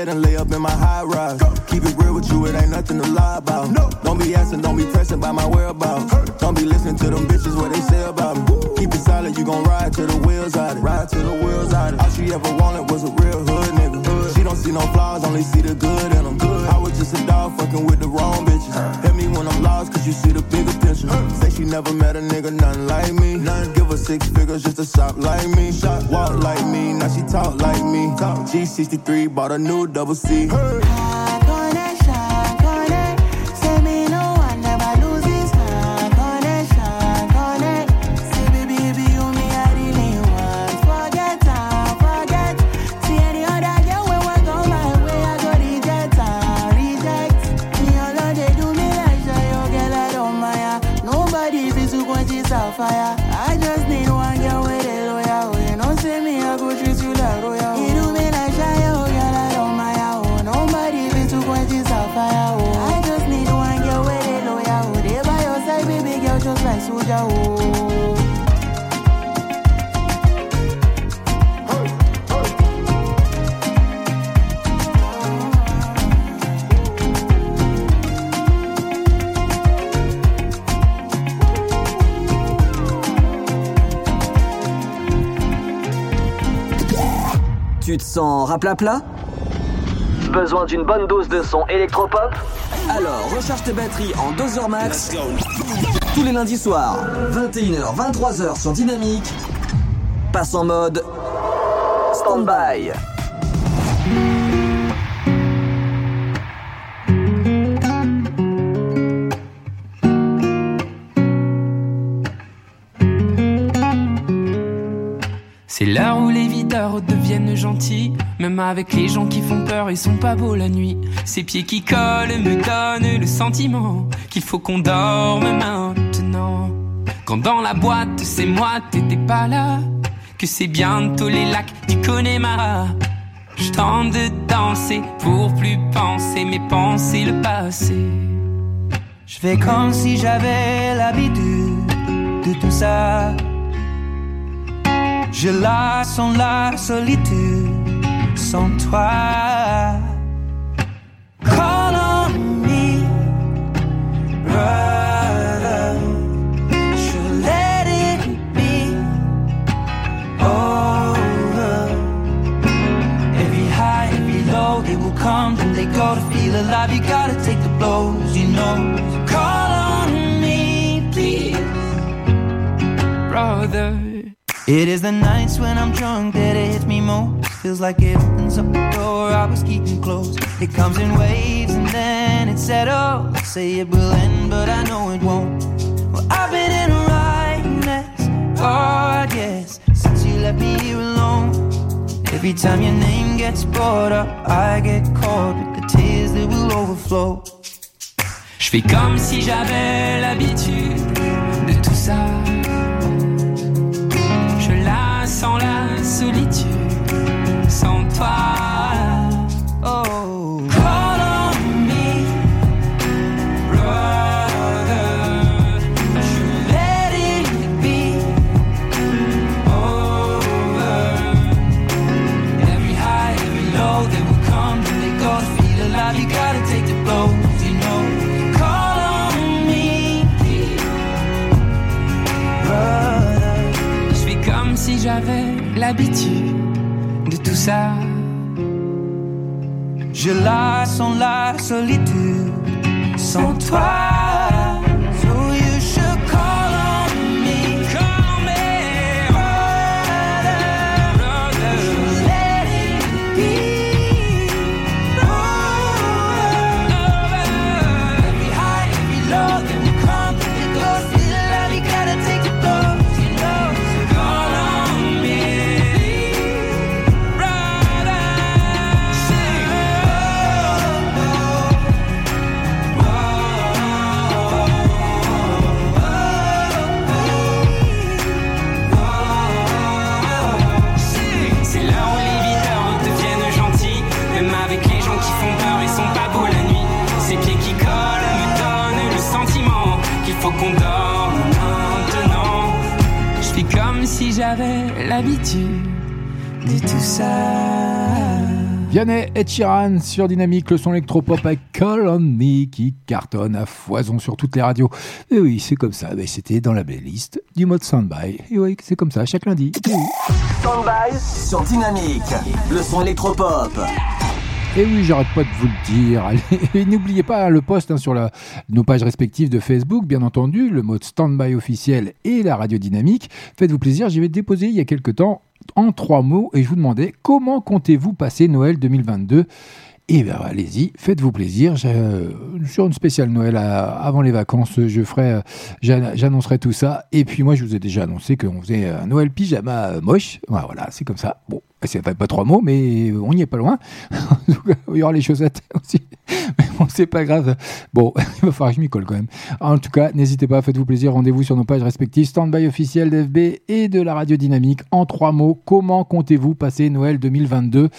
Can take a jet and lay up in my high rise. Keep it real with you, it ain't nothing to lie about. Don't be asking, don't be pressing by my whereabouts. Don't be listening to them bitches what they say about me. Keep it solid, you gon' ride till the wheels out it. Ride till the wheels out it. All she ever wanted was a real hood nigga. Hood. She don't see no flaws, only see the good in them. Good. I was just a dog fucking with the wrong bitches. Hit me when I'm lost, cause you see the bigger picture. Say she never met a nigga, nothing like me. Her six figures just to shop like me. Shop, walk like me, now she talk like me. Talk. G63 bought a new double C. Fire. Sens raplapla Besoin d'une bonne dose de son électropop Alors recharge tes batteries en 2 heures max. Tous les lundis soirs, 21h, 23h sur Dynamique. Passe en mode stand-by. Même avec les gens qui font peur, ils sont pas beaux la nuit. Ces pieds qui collent me donnent le sentiment qu'il faut qu'on dorme maintenant. Quand dans la boîte, c'est moi, t'étais pas là. Que c'est bientôt les lacs du Connemara. Je de danser pour plus penser, mais penser le passé. Je fais comme si j'avais l'habitude de tout ça. Je la sens la solitude sans toi. Call on me, brother. Should let it be over. Every high, every low, they will come, then they go to feel alive. You gotta take the blows, you know. Call on me, please, brother. It is the nights when I'm drunk that it hits me most. Feels like it opens up the door I was keeping closed. It comes in waves and then it settles. Say it will end, but I know it won't. Well, I've been in a right mess, God, yes, since you left me here alone. Every time your name gets brought up, I get caught with the tears that will overflow. Je fais comme si j'avais l'habitude de tout ça. Sens la solitude l'habitude de tout ça. Je la sens la solitude sans toi. L'habitude de tout ça. Vianney et Chiran sur Dynamique, le son électropop on Me qui cartonne à foison sur toutes les radios. Et oui, c'est comme ça, mais c'était dans la playlist du mode Soundby. Et oui, c'est comme ça, chaque lundi. Et oui. Standby sur Dynamique, le son électropop. Et oui, j'arrête pas de vous le dire. Et n'oubliez pas le post hein, sur nos pages respectives de Facebook, bien entendu, le mode standby officiel et la radio dynamique. Faites-vous plaisir, j'y vais déposer il y a quelques temps en trois mots et je vous demandais comment comptez-vous passer Noël 2022 et bien allez-y, faites-vous plaisir. Euh, sur une spéciale Noël à- avant les vacances, je ferai, euh, j'ann- j'annoncerai tout ça. Et puis moi, je vous ai déjà annoncé qu'on faisait un Noël pyjama euh, moche. Voilà, c'est comme ça. Bon, c'est pas, pas trois mots, mais on n'y est pas loin. Il y aura les chaussettes aussi. Mais bon, c'est pas grave. Bon, il va falloir que je m'y colle quand même. En tout cas, n'hésitez pas, faites-vous plaisir. Rendez-vous sur nos pages respectives, Standby officiel d'FB et de la radio dynamique. En trois mots, comment comptez-vous passer Noël 2022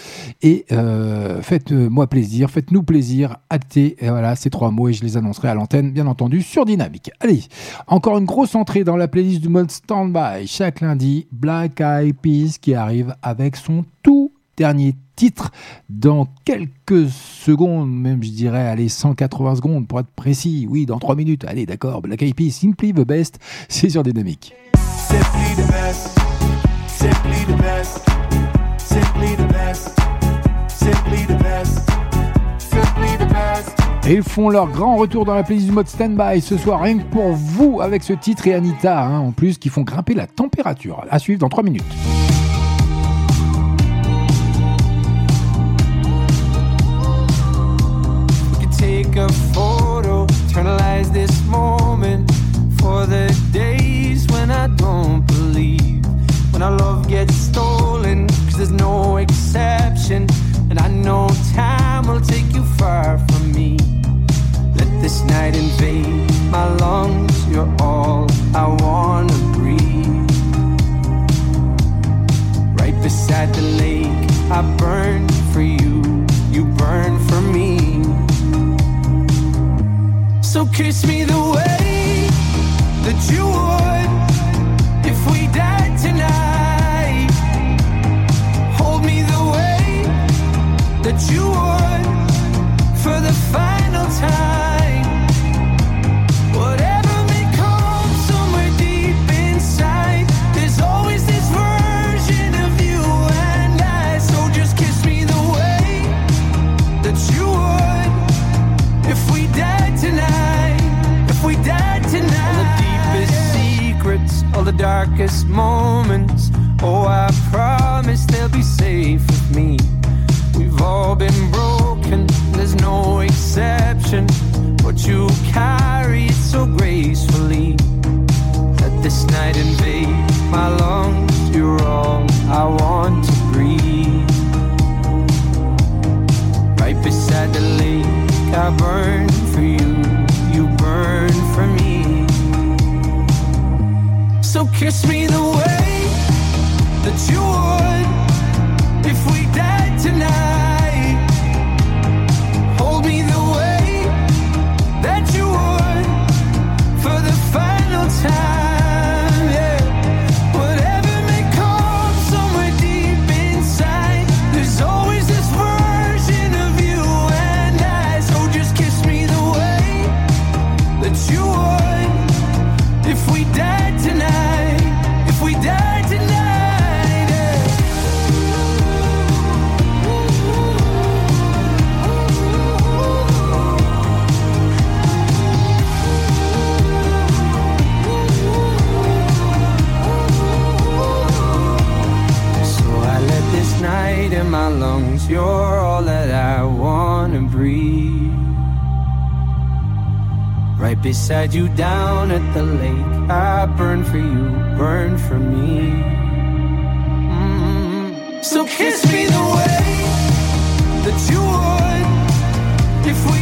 Et euh, faites-moi plaisir, faites-nous plaisir. Actez, voilà, ces trois mots et je les annoncerai à l'antenne, bien entendu, sur Dynamique. Allez, encore une grosse entrée dans la playlist du mode Standby. Chaque lundi, Black Eyed Peas qui arrive avec son tout dernier titre dans quelques secondes, même je dirais, allez, 180 secondes pour être précis. Oui, dans 3 minutes. Allez, d'accord. Black Eyed Peas, Simply the Best, c'est sur Dynamique. Simply the best. Simply the best. Simply the best. Simply the best. Simply the best. Et ils font leur grand retour dans la playlist du mode Standby ce soir, rien que pour vous, avec ce titre et Anita, hein, en plus, qui font grimper la température. À suivre dans 3 minutes. When our love gets stolen, cause there's no exception. And I know time will take you far from me. Let this night invade my lungs, you're all I wanna breathe. Right beside the lake, I burn for you, you burn for me. So kiss me the way that you would darkest moments. Oh, I promise they'll be safe with me. We've all been broken, there's no exception. But you carry it so gracefully. Let this night invade my lungs. You're all I want to breathe. Right beside the lake, I burn kiss me the way that you would if we died tonight. You're all that I wanna breathe. Right beside you down at the lake. I burn for you, burn for me. Mm. So kiss me the way that you would if we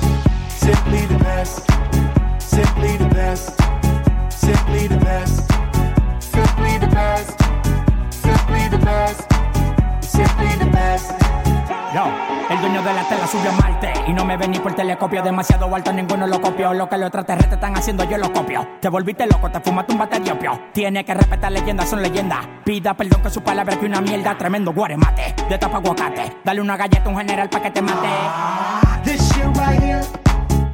simply the best, simply the best, simply the best, simply the best, simply the best, simply the best. Yo, el dueño de la tela subió a Marte y no me ven ni por telescopio. Demasiado alto, ninguno lo copió. Lo que los extraterrestres están haciendo, yo lo copio. Te volviste loco, te fumaste un bate de opio. Tiene que respetar leyendas, son leyendas. Pida perdón que su palabra que una mierda. Tremendo guaremate, de tapa aguacate. Dale una galleta a un general pa' que te mate. This shit right here,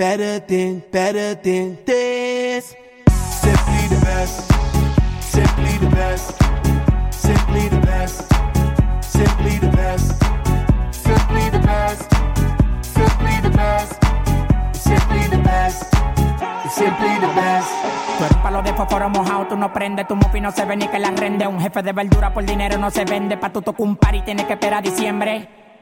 Better than, better than this. Simply the best, simply the best, simply the best, simply the best, simply the best, simply the best, simply the best, simply the best. Tú eres palo de fósforo mojado, tú no prendes, tu mufi no se ve ni que la rende. Un jefe de verdura por dinero no se vende, pa' tu tocar un par y tienes que esperar diciembre.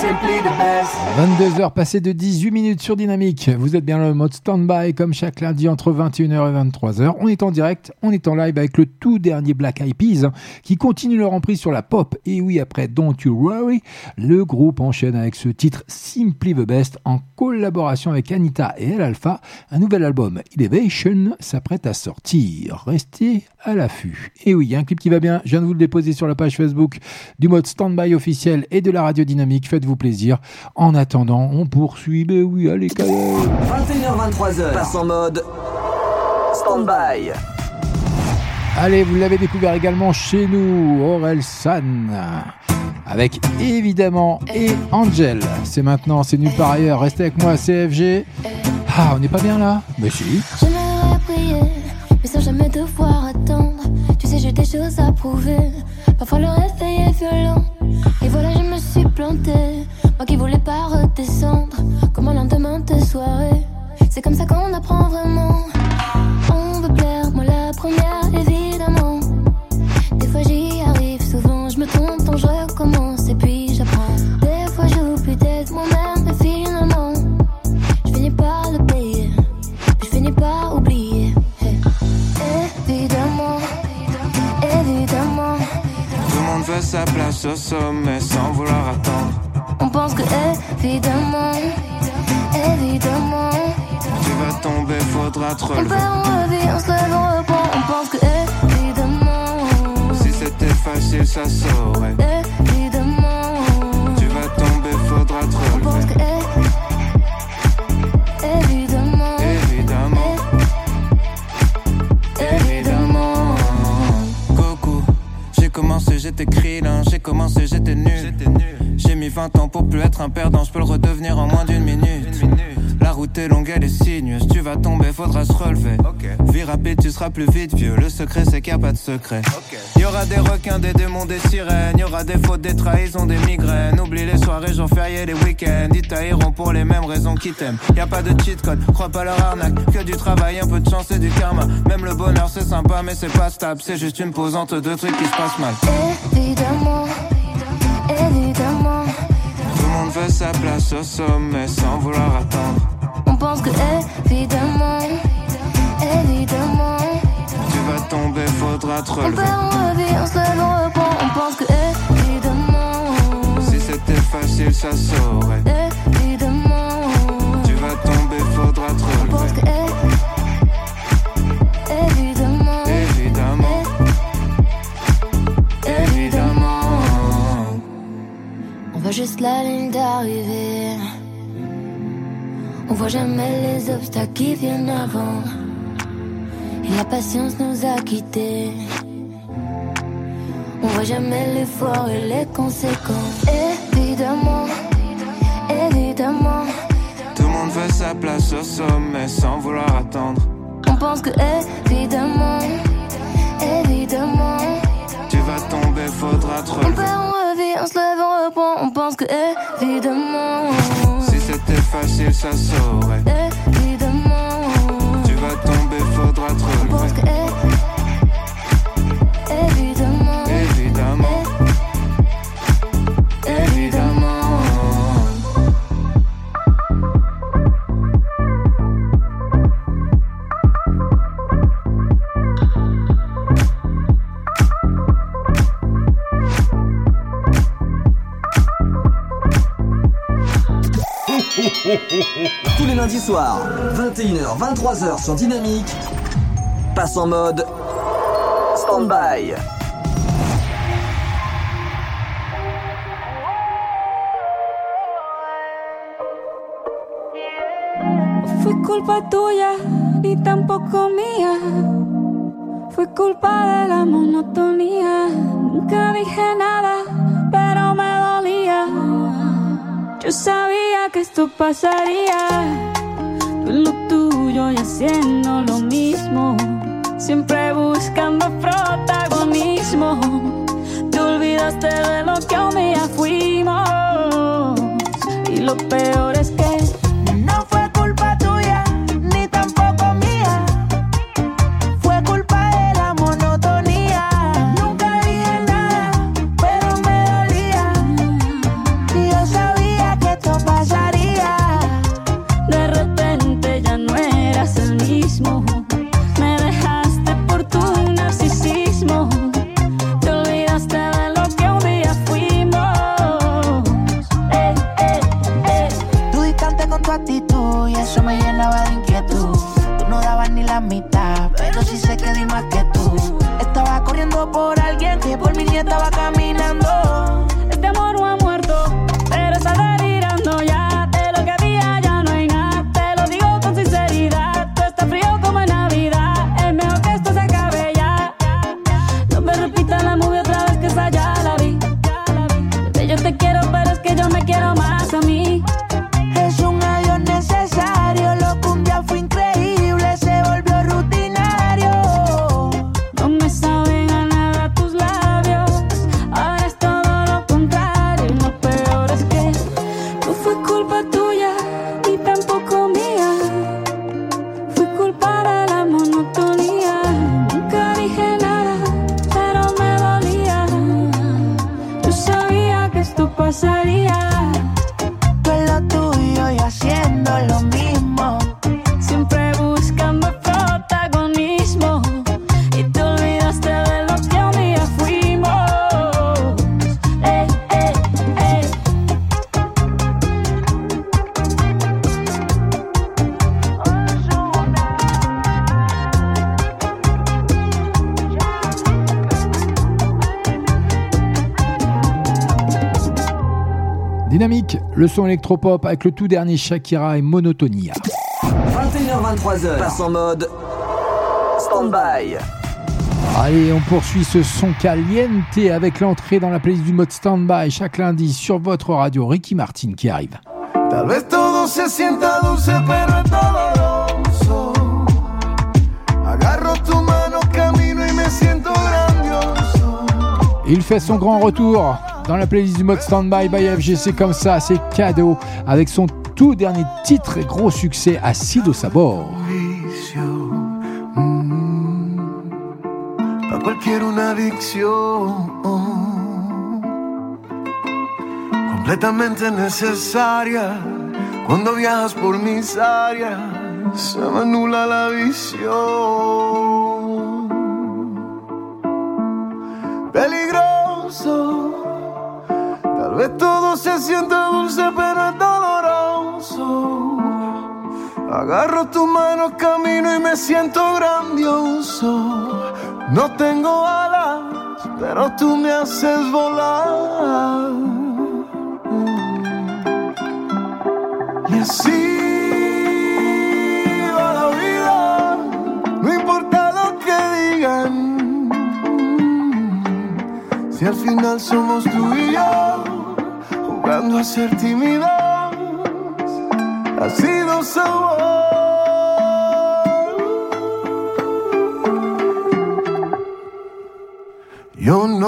22h passées de 18 minutes sur Dynamique. Vous êtes bien le mode stand-by comme chaque lundi entre 21h et 23h. On est en direct, on est en live avec le tout dernier Black Eyed Peas qui continue leur emprise sur la pop. Et oui, après Don't You Worry, le groupe enchaîne avec ce titre Simply the Best en collaboration avec Anita et El Alpha. Un nouvel album, Elevation, s'apprête à sortir. Restez à l'affût. Et oui, il y a un clip qui va bien. Je viens de vous le déposer sur la page Facebook du mode stand-by officiel et de la radio dynamique. Faites-vous plaisir. En attendant, on poursuit. Ben oui, allez, calais. 21h23h, passe en mode stand-by. Allez, vous l'avez découvert également chez nous, Aurel San. Avec évidemment et Angel. C'est maintenant, c'est nulle part ailleurs. Restez avec moi, CFG. Ah, on n'est pas bien là? Mais si. J'aimerais prier, mais sans jamais devoir attendre. Tu sais, j'ai des choses à prouver. Parfois le réveil est violent. Et voilà, je me suis Moi qui voulais pas redescendre. Comme un lendemain de soirée. C'est comme ça qu'on apprend vraiment. On veut plaire, moi la première, évidemment. Des fois j'y sa place au sommet sans vouloir attendre. on pense que évidemment, évidemment, Tu vas tomber, faudra te on perd, on revit, on se lève, on reprend, on pense que évidemment, Si c'était facile, ça saurait. évidemment, Tu vas tomber, faudra te relever. J'étais krillin, j'ai commencé, j'étais nul. J'ai mis 20 ans pour plus être un perdant, je peux le redevenir en moins d'une minute. Route est longue, elle est sinueuse, tu vas tomber, faudra se relever. Vie rapide, tu seras plus vite vieux, le secret c'est qu'il n'y a pas de secret. Y aura des requins, des démons, des sirènes, y aura des fautes, des trahisons, des migraines. Oublie les soirées, jours fériés, les week-ends, ils tailleront pour les mêmes raisons qu'ils t'aiment. Y a pas de cheat code, crois pas leur arnaque, que du travail, un peu de chance et du karma. Même le bonheur c'est sympa, mais c'est pas stable, c'est juste une pause entre deux trucs qui se passent mal. Évidemment, évidemment, Tout le monde veut sa place au sommet sans vouloir attendre. On pense que évidemment, évidemment, Tu vas tomber, faudra te on relever. perd, on revit, on se lève, on reprend, on pense que évidemment, Si c'était facile, ça saurait. évidemment, Tu vas tomber, faudra te on pense relever. que évidemment, Évidemment. Évidemment. on voit juste la ligne d'arrivée. On voit jamais les obstacles qui viennent avant. Et la patience nous a quittés. On voit jamais l'effort et les conséquences. Évidemment, évidemment, Tout le monde veut sa place au sommet sans vouloir attendre. on pense que évidemment, évidemment, Tu vas tomber, faudra te on relever. perd, on revit, on se lève, on reprend, on pense que évidemment, c'était facile, ça saurait. évidemment, Tu vas tomber, faudra te relever. Tous les lundis soirs, 21h, 23h sur Dynamique, passe en mode stand-by. Fue culpa tuya, ni tampoco mía. Fue culpa de la monotonía. Nunca dije nada, Yo sabía que esto pasaría. Tú en lo tuyo y haciendo lo mismo. Siempre buscando protagonismo. Te olvidaste de lo que un día fuimos. Y lo peor es que le son électropop avec le tout dernier Shakira et Monotonia. 21h23h, passe en mode stand-by. Allez, on poursuit ce son caliente avec l'entrée dans la playlist du mode stand-by chaque lundi sur votre radio. Ricky Martin qui arrive. Tal vez todo se sienta dulce, pero es doloroso. Agarro tu mano, camino y me siento grandioso. Il fait son grand retour dans la playlist du mode Standby by FGC comme ça, c'est cadeau avec son tout dernier titre et gros succès Acido Sabor. Mm, pa' cualquier una adicción. Completamente necesaria. Cuando viajas por mis áreas, se me anula la visión. Siento grandioso. No tengo alas, pero tú me haces volar. Y así va la vida, no importa lo que digan. Si al final somos tú y yo, jugando a ser tímidos, ha sido sabor.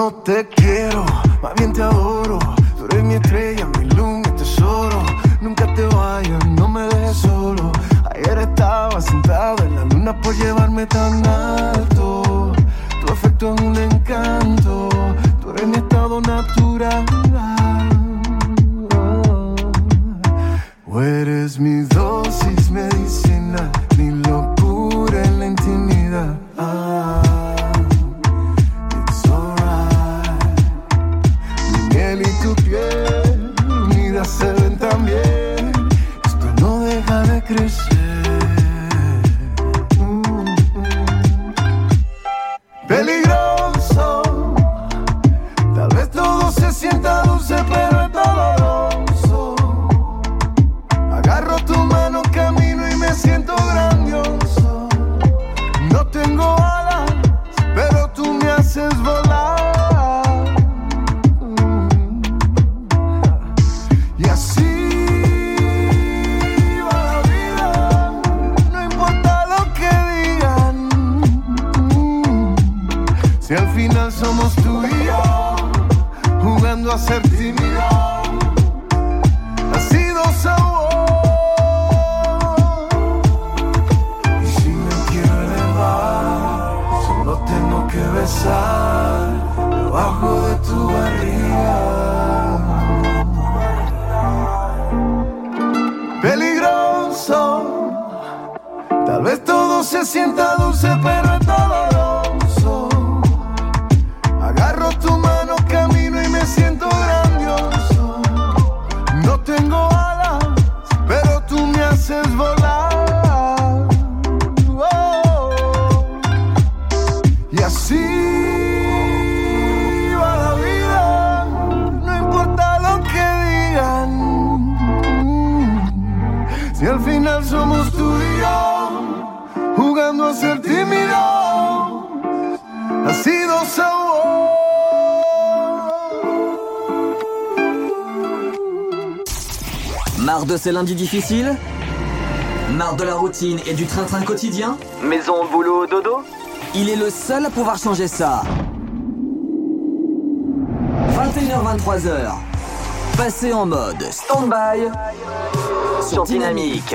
No te quiero, más bien te adoro. Tú eres mi estrella, mi luz, mi tesoro. Nunca te vayas, no me dejes solo. Ayer estaba sentado en la luna por llevarme tan alto. Ces lundis difficiles Marre de la routine et du train-train quotidien Maison, boulot, dodo Il est le seul à pouvoir changer ça. 21h23h. Passez en mode stand-by sur Dynamique.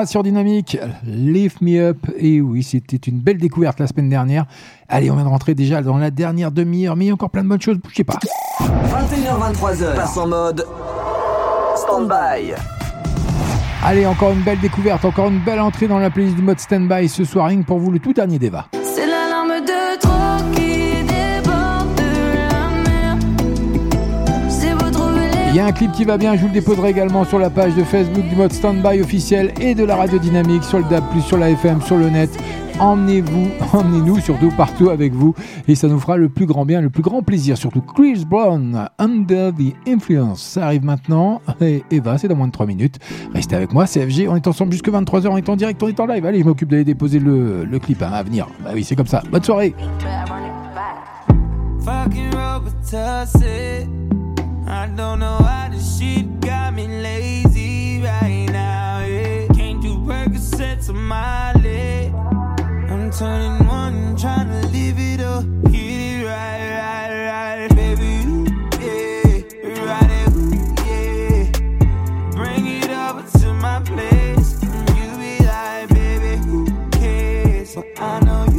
Rihanna sur Dynamique, Lift Me Up. Et oui, c'était une belle découverte la semaine dernière. Allez, on vient de rentrer déjà dans la dernière demi-heure, mais il y a encore plein de bonnes choses, bougez pas. 21h23h, passe en mode stand-by. Allez, encore une belle découverte, encore une belle entrée dans la playlist du mode stand-by ce soir, rien que pour vous le tout dernier d'Eva. Il y a un clip qui va bien, je vous le déposerai également sur la page de Facebook du mode Standby officiel et de la radio dynamique, sur le DAB+, sur la FM, sur le net. Emmenez-vous, emmenez-nous surtout partout avec vous et ça nous fera le plus grand bien, le plus grand plaisir. Surtout Chris Brown, Under the Influence. Ça arrive maintenant et Eva, c'est dans moins de 3 minutes. Restez avec moi, CFG, on est ensemble jusque 23h, on est en direct, on est en live. Allez, je m'occupe d'aller déposer le, le clip hein, à venir. Bah oui, c'est comme ça. Bonne soirée. I don't know why this shit got me lazy right now. Can't do Percocets on my leg. I'm turning one, trying to live it up. Hit it right, right, right. Baby. Bring it over to my place. And you be like, baby, who cares? I know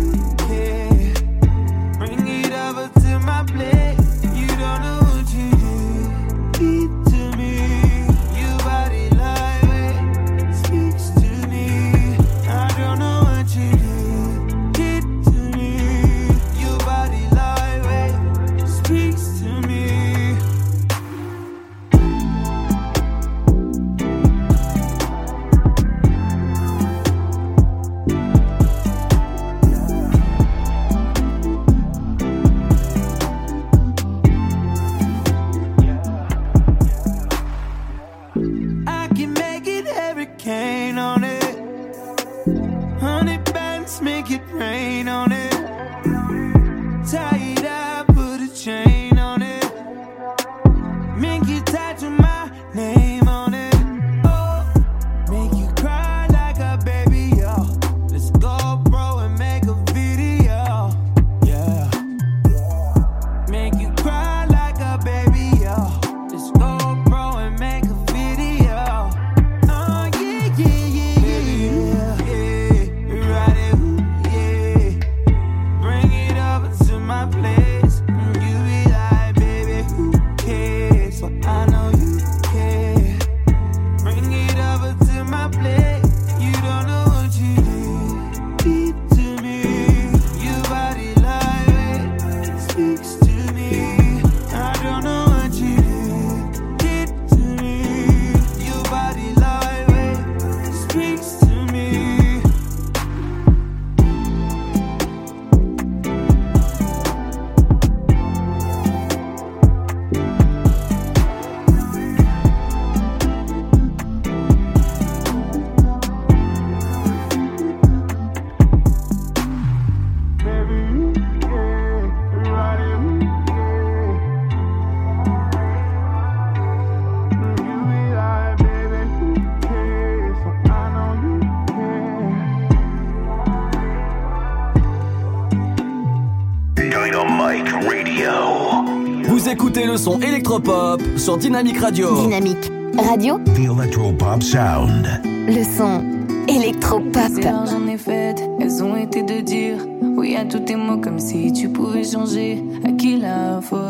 le son électropop sur Dynamique Radio. Dynamique Radio, The Electropop sound. le son électropop. J'en ai faites, elles ont été de dire oui à tous tes mots comme si tu pouvais changer. À qui la faute,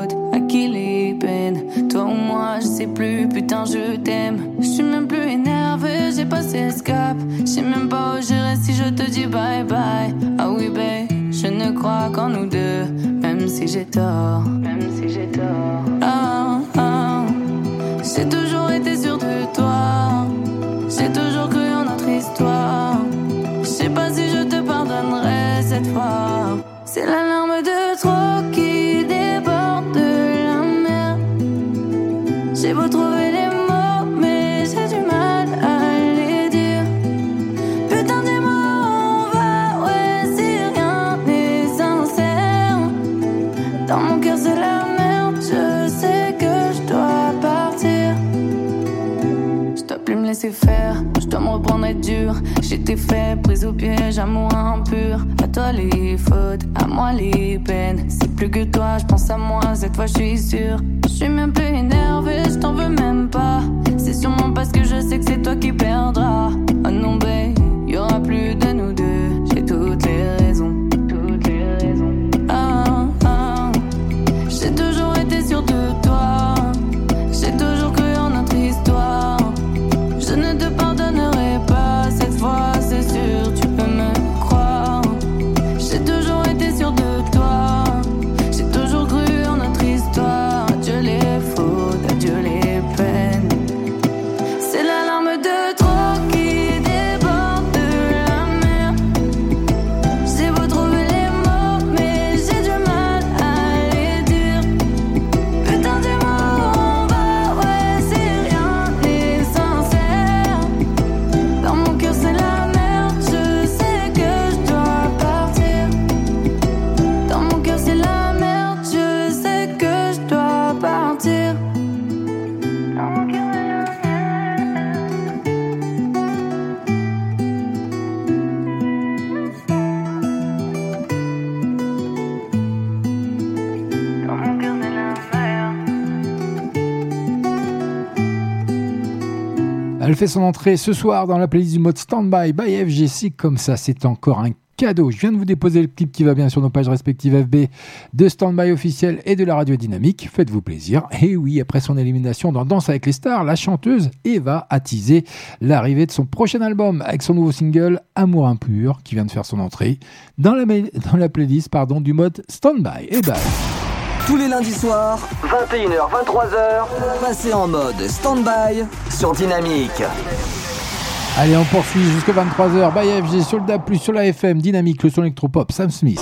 son entrée ce soir dans la playlist du mode Standby by FGC. Comme ça, c'est encore un cadeau. Je viens de vous déposer le clip qui va bien sur nos pages respectives FB de Standby officiel et de la radio dynamique. Faites-vous plaisir. Et oui, après son élimination dans Danse avec les stars, la chanteuse Eva a teasé l'arrivée de son prochain album avec son nouveau single Amour impur qui vient de faire son entrée dans la, dans la playlist pardon, du mode Standby. Et bye. Tous les lundis soirs, 21h, 23h, passez en mode stand-by sur Dynamique. Allez, on poursuit jusqu'à 23h. By FG sur le DAP+, sur la FM, Dynamique, le son électropop, Sam Smith.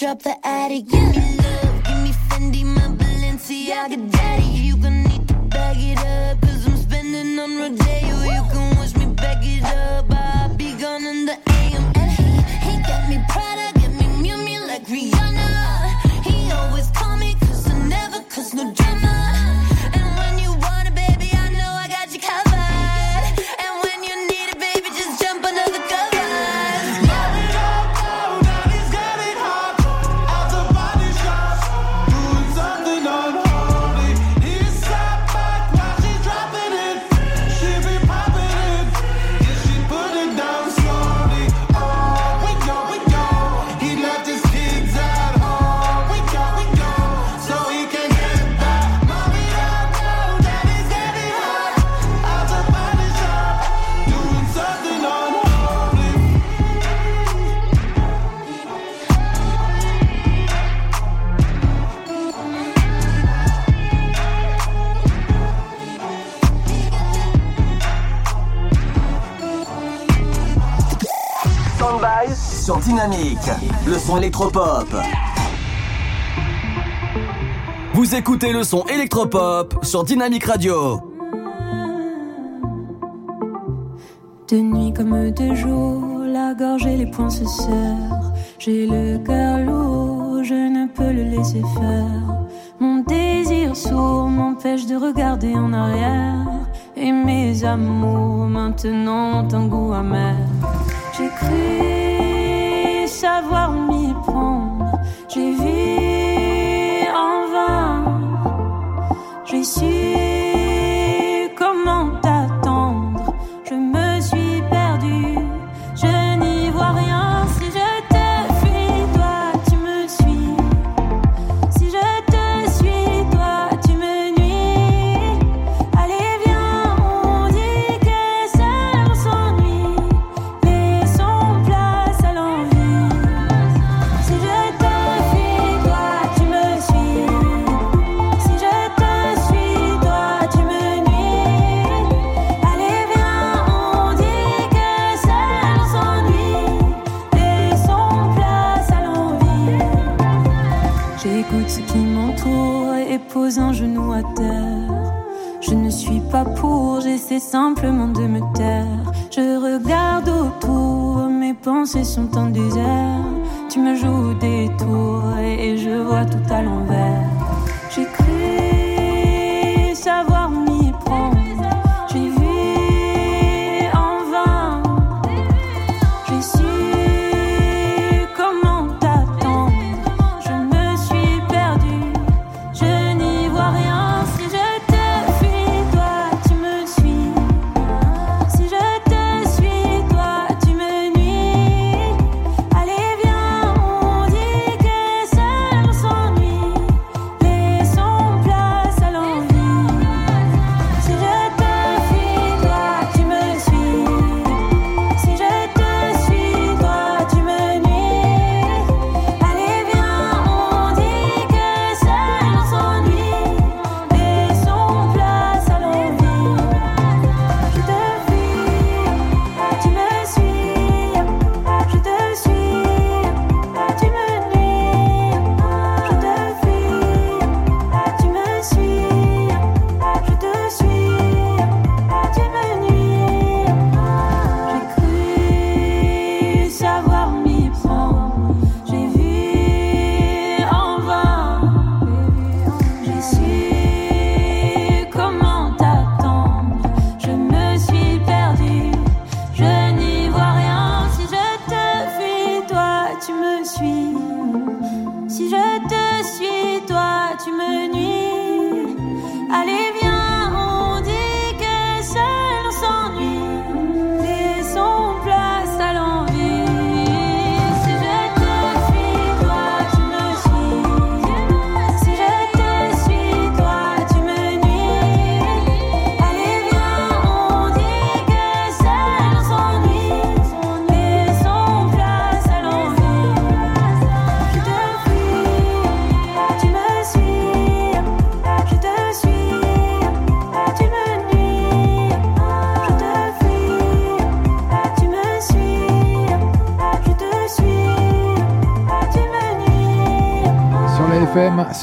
drop the attic, give me love, give me Fendi, my Balenciaga, daddy. You gonna need to bag it up, cause I'm spending on Rodeo. Le son électropop. Vous écoutez le son électropop sur Dynamique Radio. De nuit comme de jour, la gorge et les poings se serrent. J'ai le cœur lourd, je ne peux le laisser faire. Mon désir sourd m'empêche de regarder en arrière. Et mes amours maintenant ont un goût amer. J'ai cru savoir m'y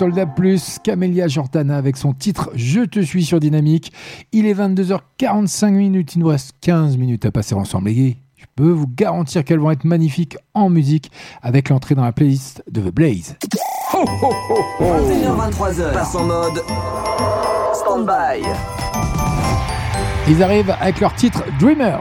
Le DAB+, Camélia Jordana avec son titre Je te suis sur Dynamique. Il est 22h45 minutes, il nous reste 15 minutes à passer ensemble. Et je peux vous garantir qu'elles vont être magnifiques en musique avec l'entrée dans la playlist de The Blaze. 21h23h, passe en mode stand-by. Ils arrivent avec leur titre Dreamer.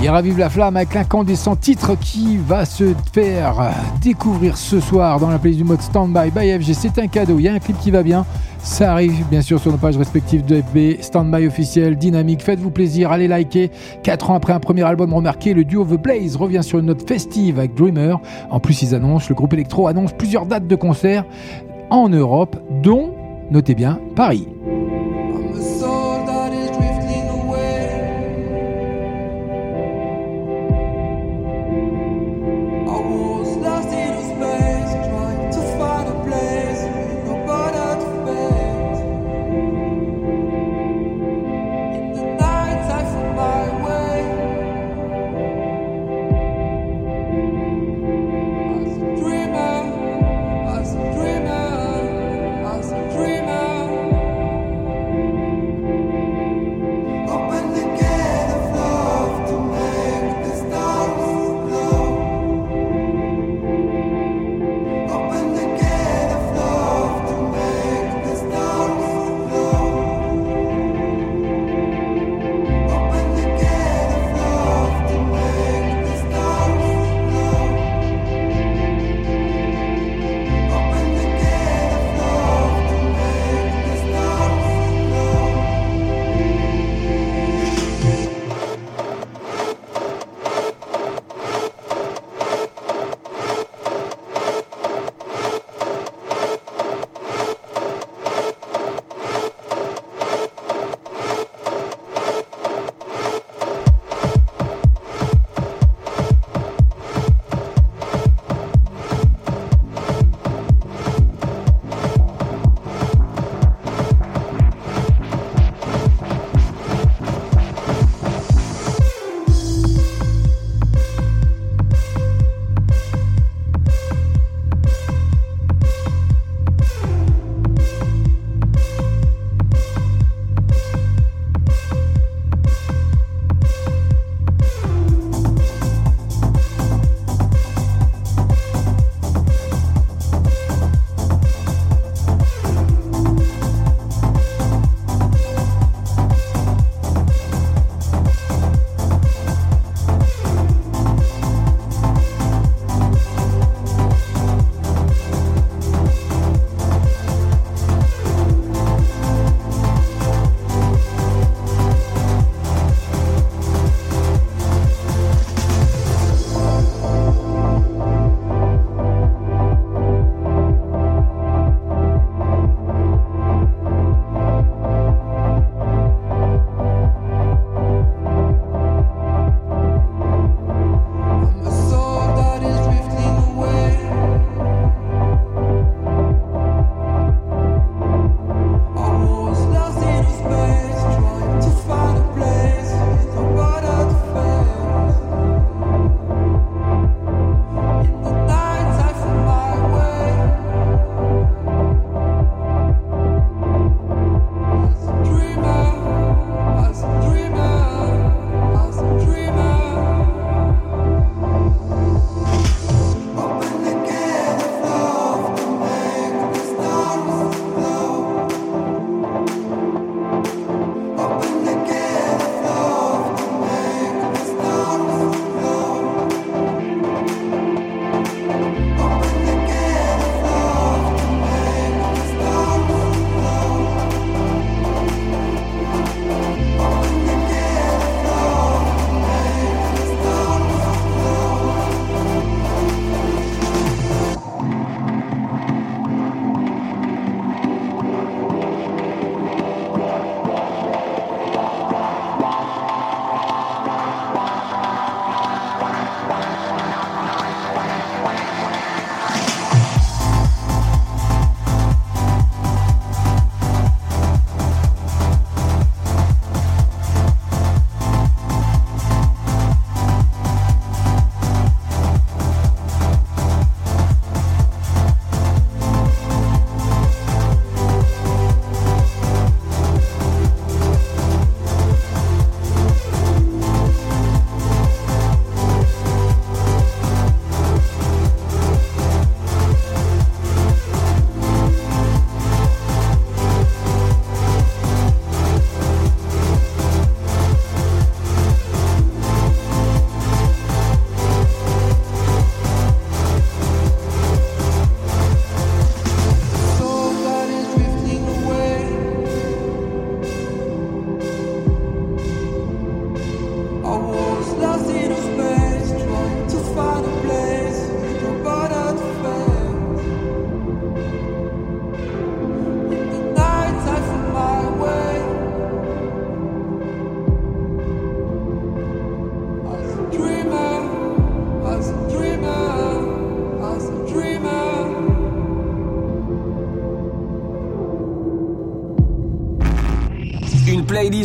Ils ravivent la flamme avec l'incandescent titre qui va se faire découvrir ce soir dans la playlist du mode Standby by FG. C'est un cadeau, il y a un clip qui va bien. Ça arrive bien sûr sur nos pages respectives de FB, Standby officiel, dynamique. Faites-vous plaisir, allez liker. 4 ans après un premier album remarqué, le duo The Blaze revient sur une note festive avec Dreamer. En plus, ils annoncent, le groupe électro annonce plusieurs dates de concerts en Europe, dont, notez bien, Paris.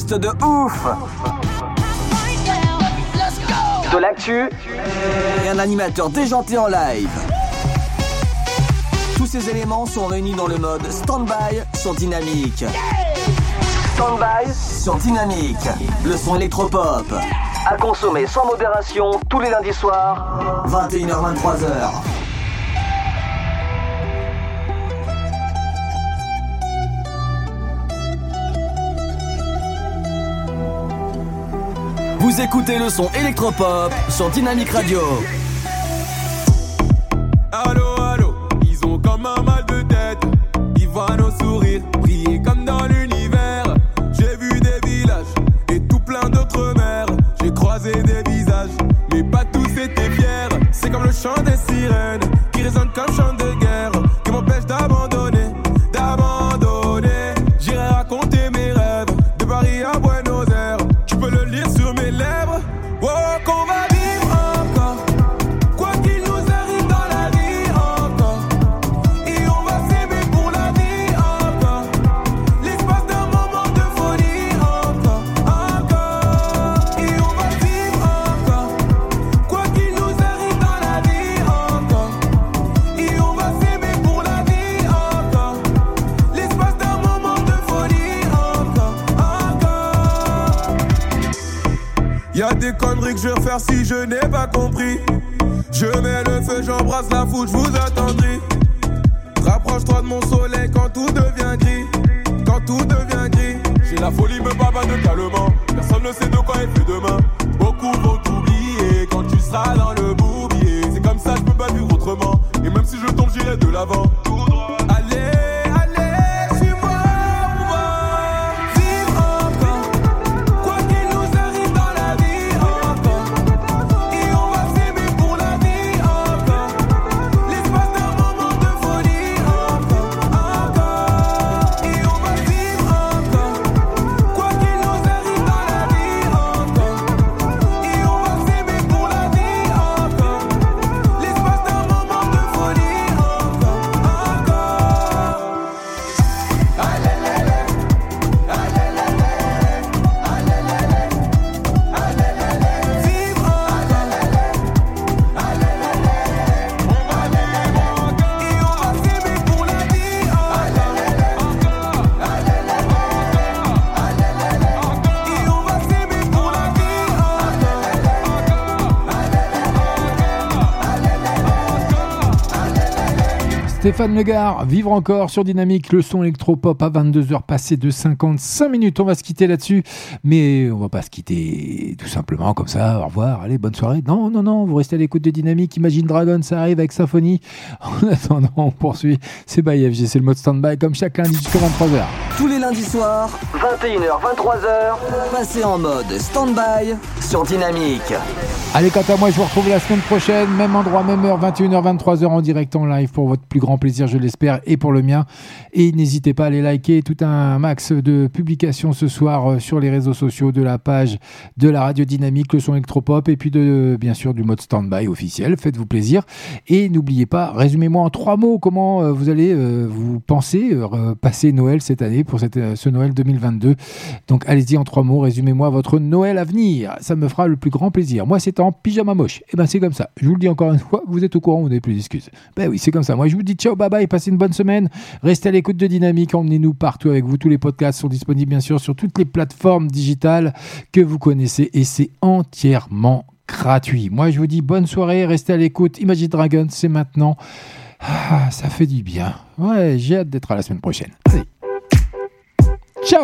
De ouf De l'actu et un animateur déjanté en live. Tous ces éléments sont réunis dans le mode Standby sur Dynamique. Standby Sur Dynamique, le son électropop. à consommer sans modération tous les lundis soirs. 21h-23h. Vous écoutez le son électropop sur Dynamique Radio. Allô, allô, ils ont comme un mal de tête. Ils voient nos sourires briller comme dans l'univers. J'ai vu des villages et tout plein d'autres mers. J'ai croisé des visages, mais pas tous étaient fiers. C'est comme le chant des Stéphane Legard, vivre encore sur Dynamique, le son électropop à 22h passé de 55 minutes. On va se quitter là-dessus, mais on va pas se quitter tout simplement comme ça. Au revoir, allez, bonne soirée. Non, non, non, vous restez à l'écoute de Dynamique. Imagine Dragon, ça arrive avec Symphonie. En attendant, on poursuit. C'est by FG, c'est le mode stand-by comme chaque lundi jusqu'à 23h. Tous les lundis soirs, 21h, 23h, passez en mode stand-by sur Dynamique. Allez, quant à moi, je vous retrouve la semaine prochaine, même endroit, même heure, 21h, 23h en direct en live pour votre plus grand plaisir, je l'espère, et pour le mien. Et n'hésitez pas à aller liker tout un max de publications ce soir euh, sur les réseaux sociaux de la page de la radio dynamique, le son électropop, et puis de, bien sûr du mode stand-by officiel. Faites-vous plaisir. Et n'oubliez pas, résumez-moi en trois mots comment euh, vous allez euh, vous penser euh, passer Noël cette année pour cette, euh, ce Noël 2022. Donc allez-y en trois mots, résumez-moi votre Noël à venir. Ça me fera le plus grand plaisir. Moi, c'est pyjama moche. Et ben c'est comme ça. Je vous le dis encore une fois, vous êtes au courant, vous n'avez plus d'excuses. Ben oui, c'est comme ça. Moi, je vous dis ciao, bye bye, passez une bonne semaine. Restez à l'écoute de Dynamique, emmenez-nous partout avec vous. Tous les podcasts sont disponibles bien sûr sur toutes les plateformes digitales que vous connaissez et c'est entièrement gratuit. Moi, je vous dis bonne soirée, restez à l'écoute. Imagine Dragon, c'est maintenant. Ah, ça fait du bien. Ouais, j'ai hâte d'être à la semaine prochaine. Allez. Ciao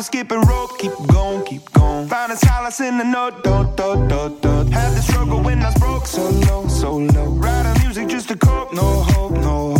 a skipping rope. Keep going, keep going. Find a solace in the note, dot, dot, dot, dot. Had the struggle when I was broke, so low, so low. Writing music just to cope, no hope, no hope.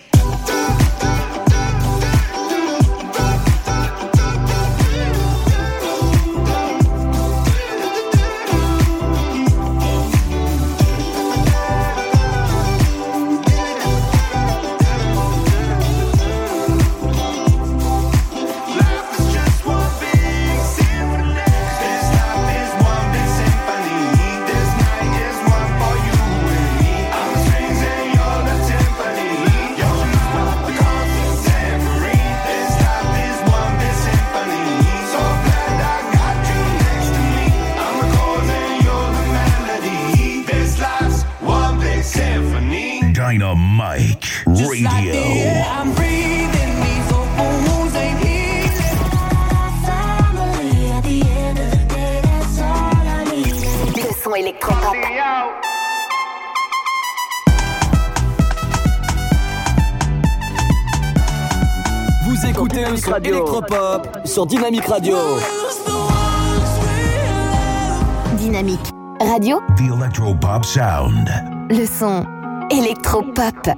Le son électropop. Vous écoutez le son électropop sur Dynamique Radio. Dynamique Radio, The Electro Pop Sound. le son électropop.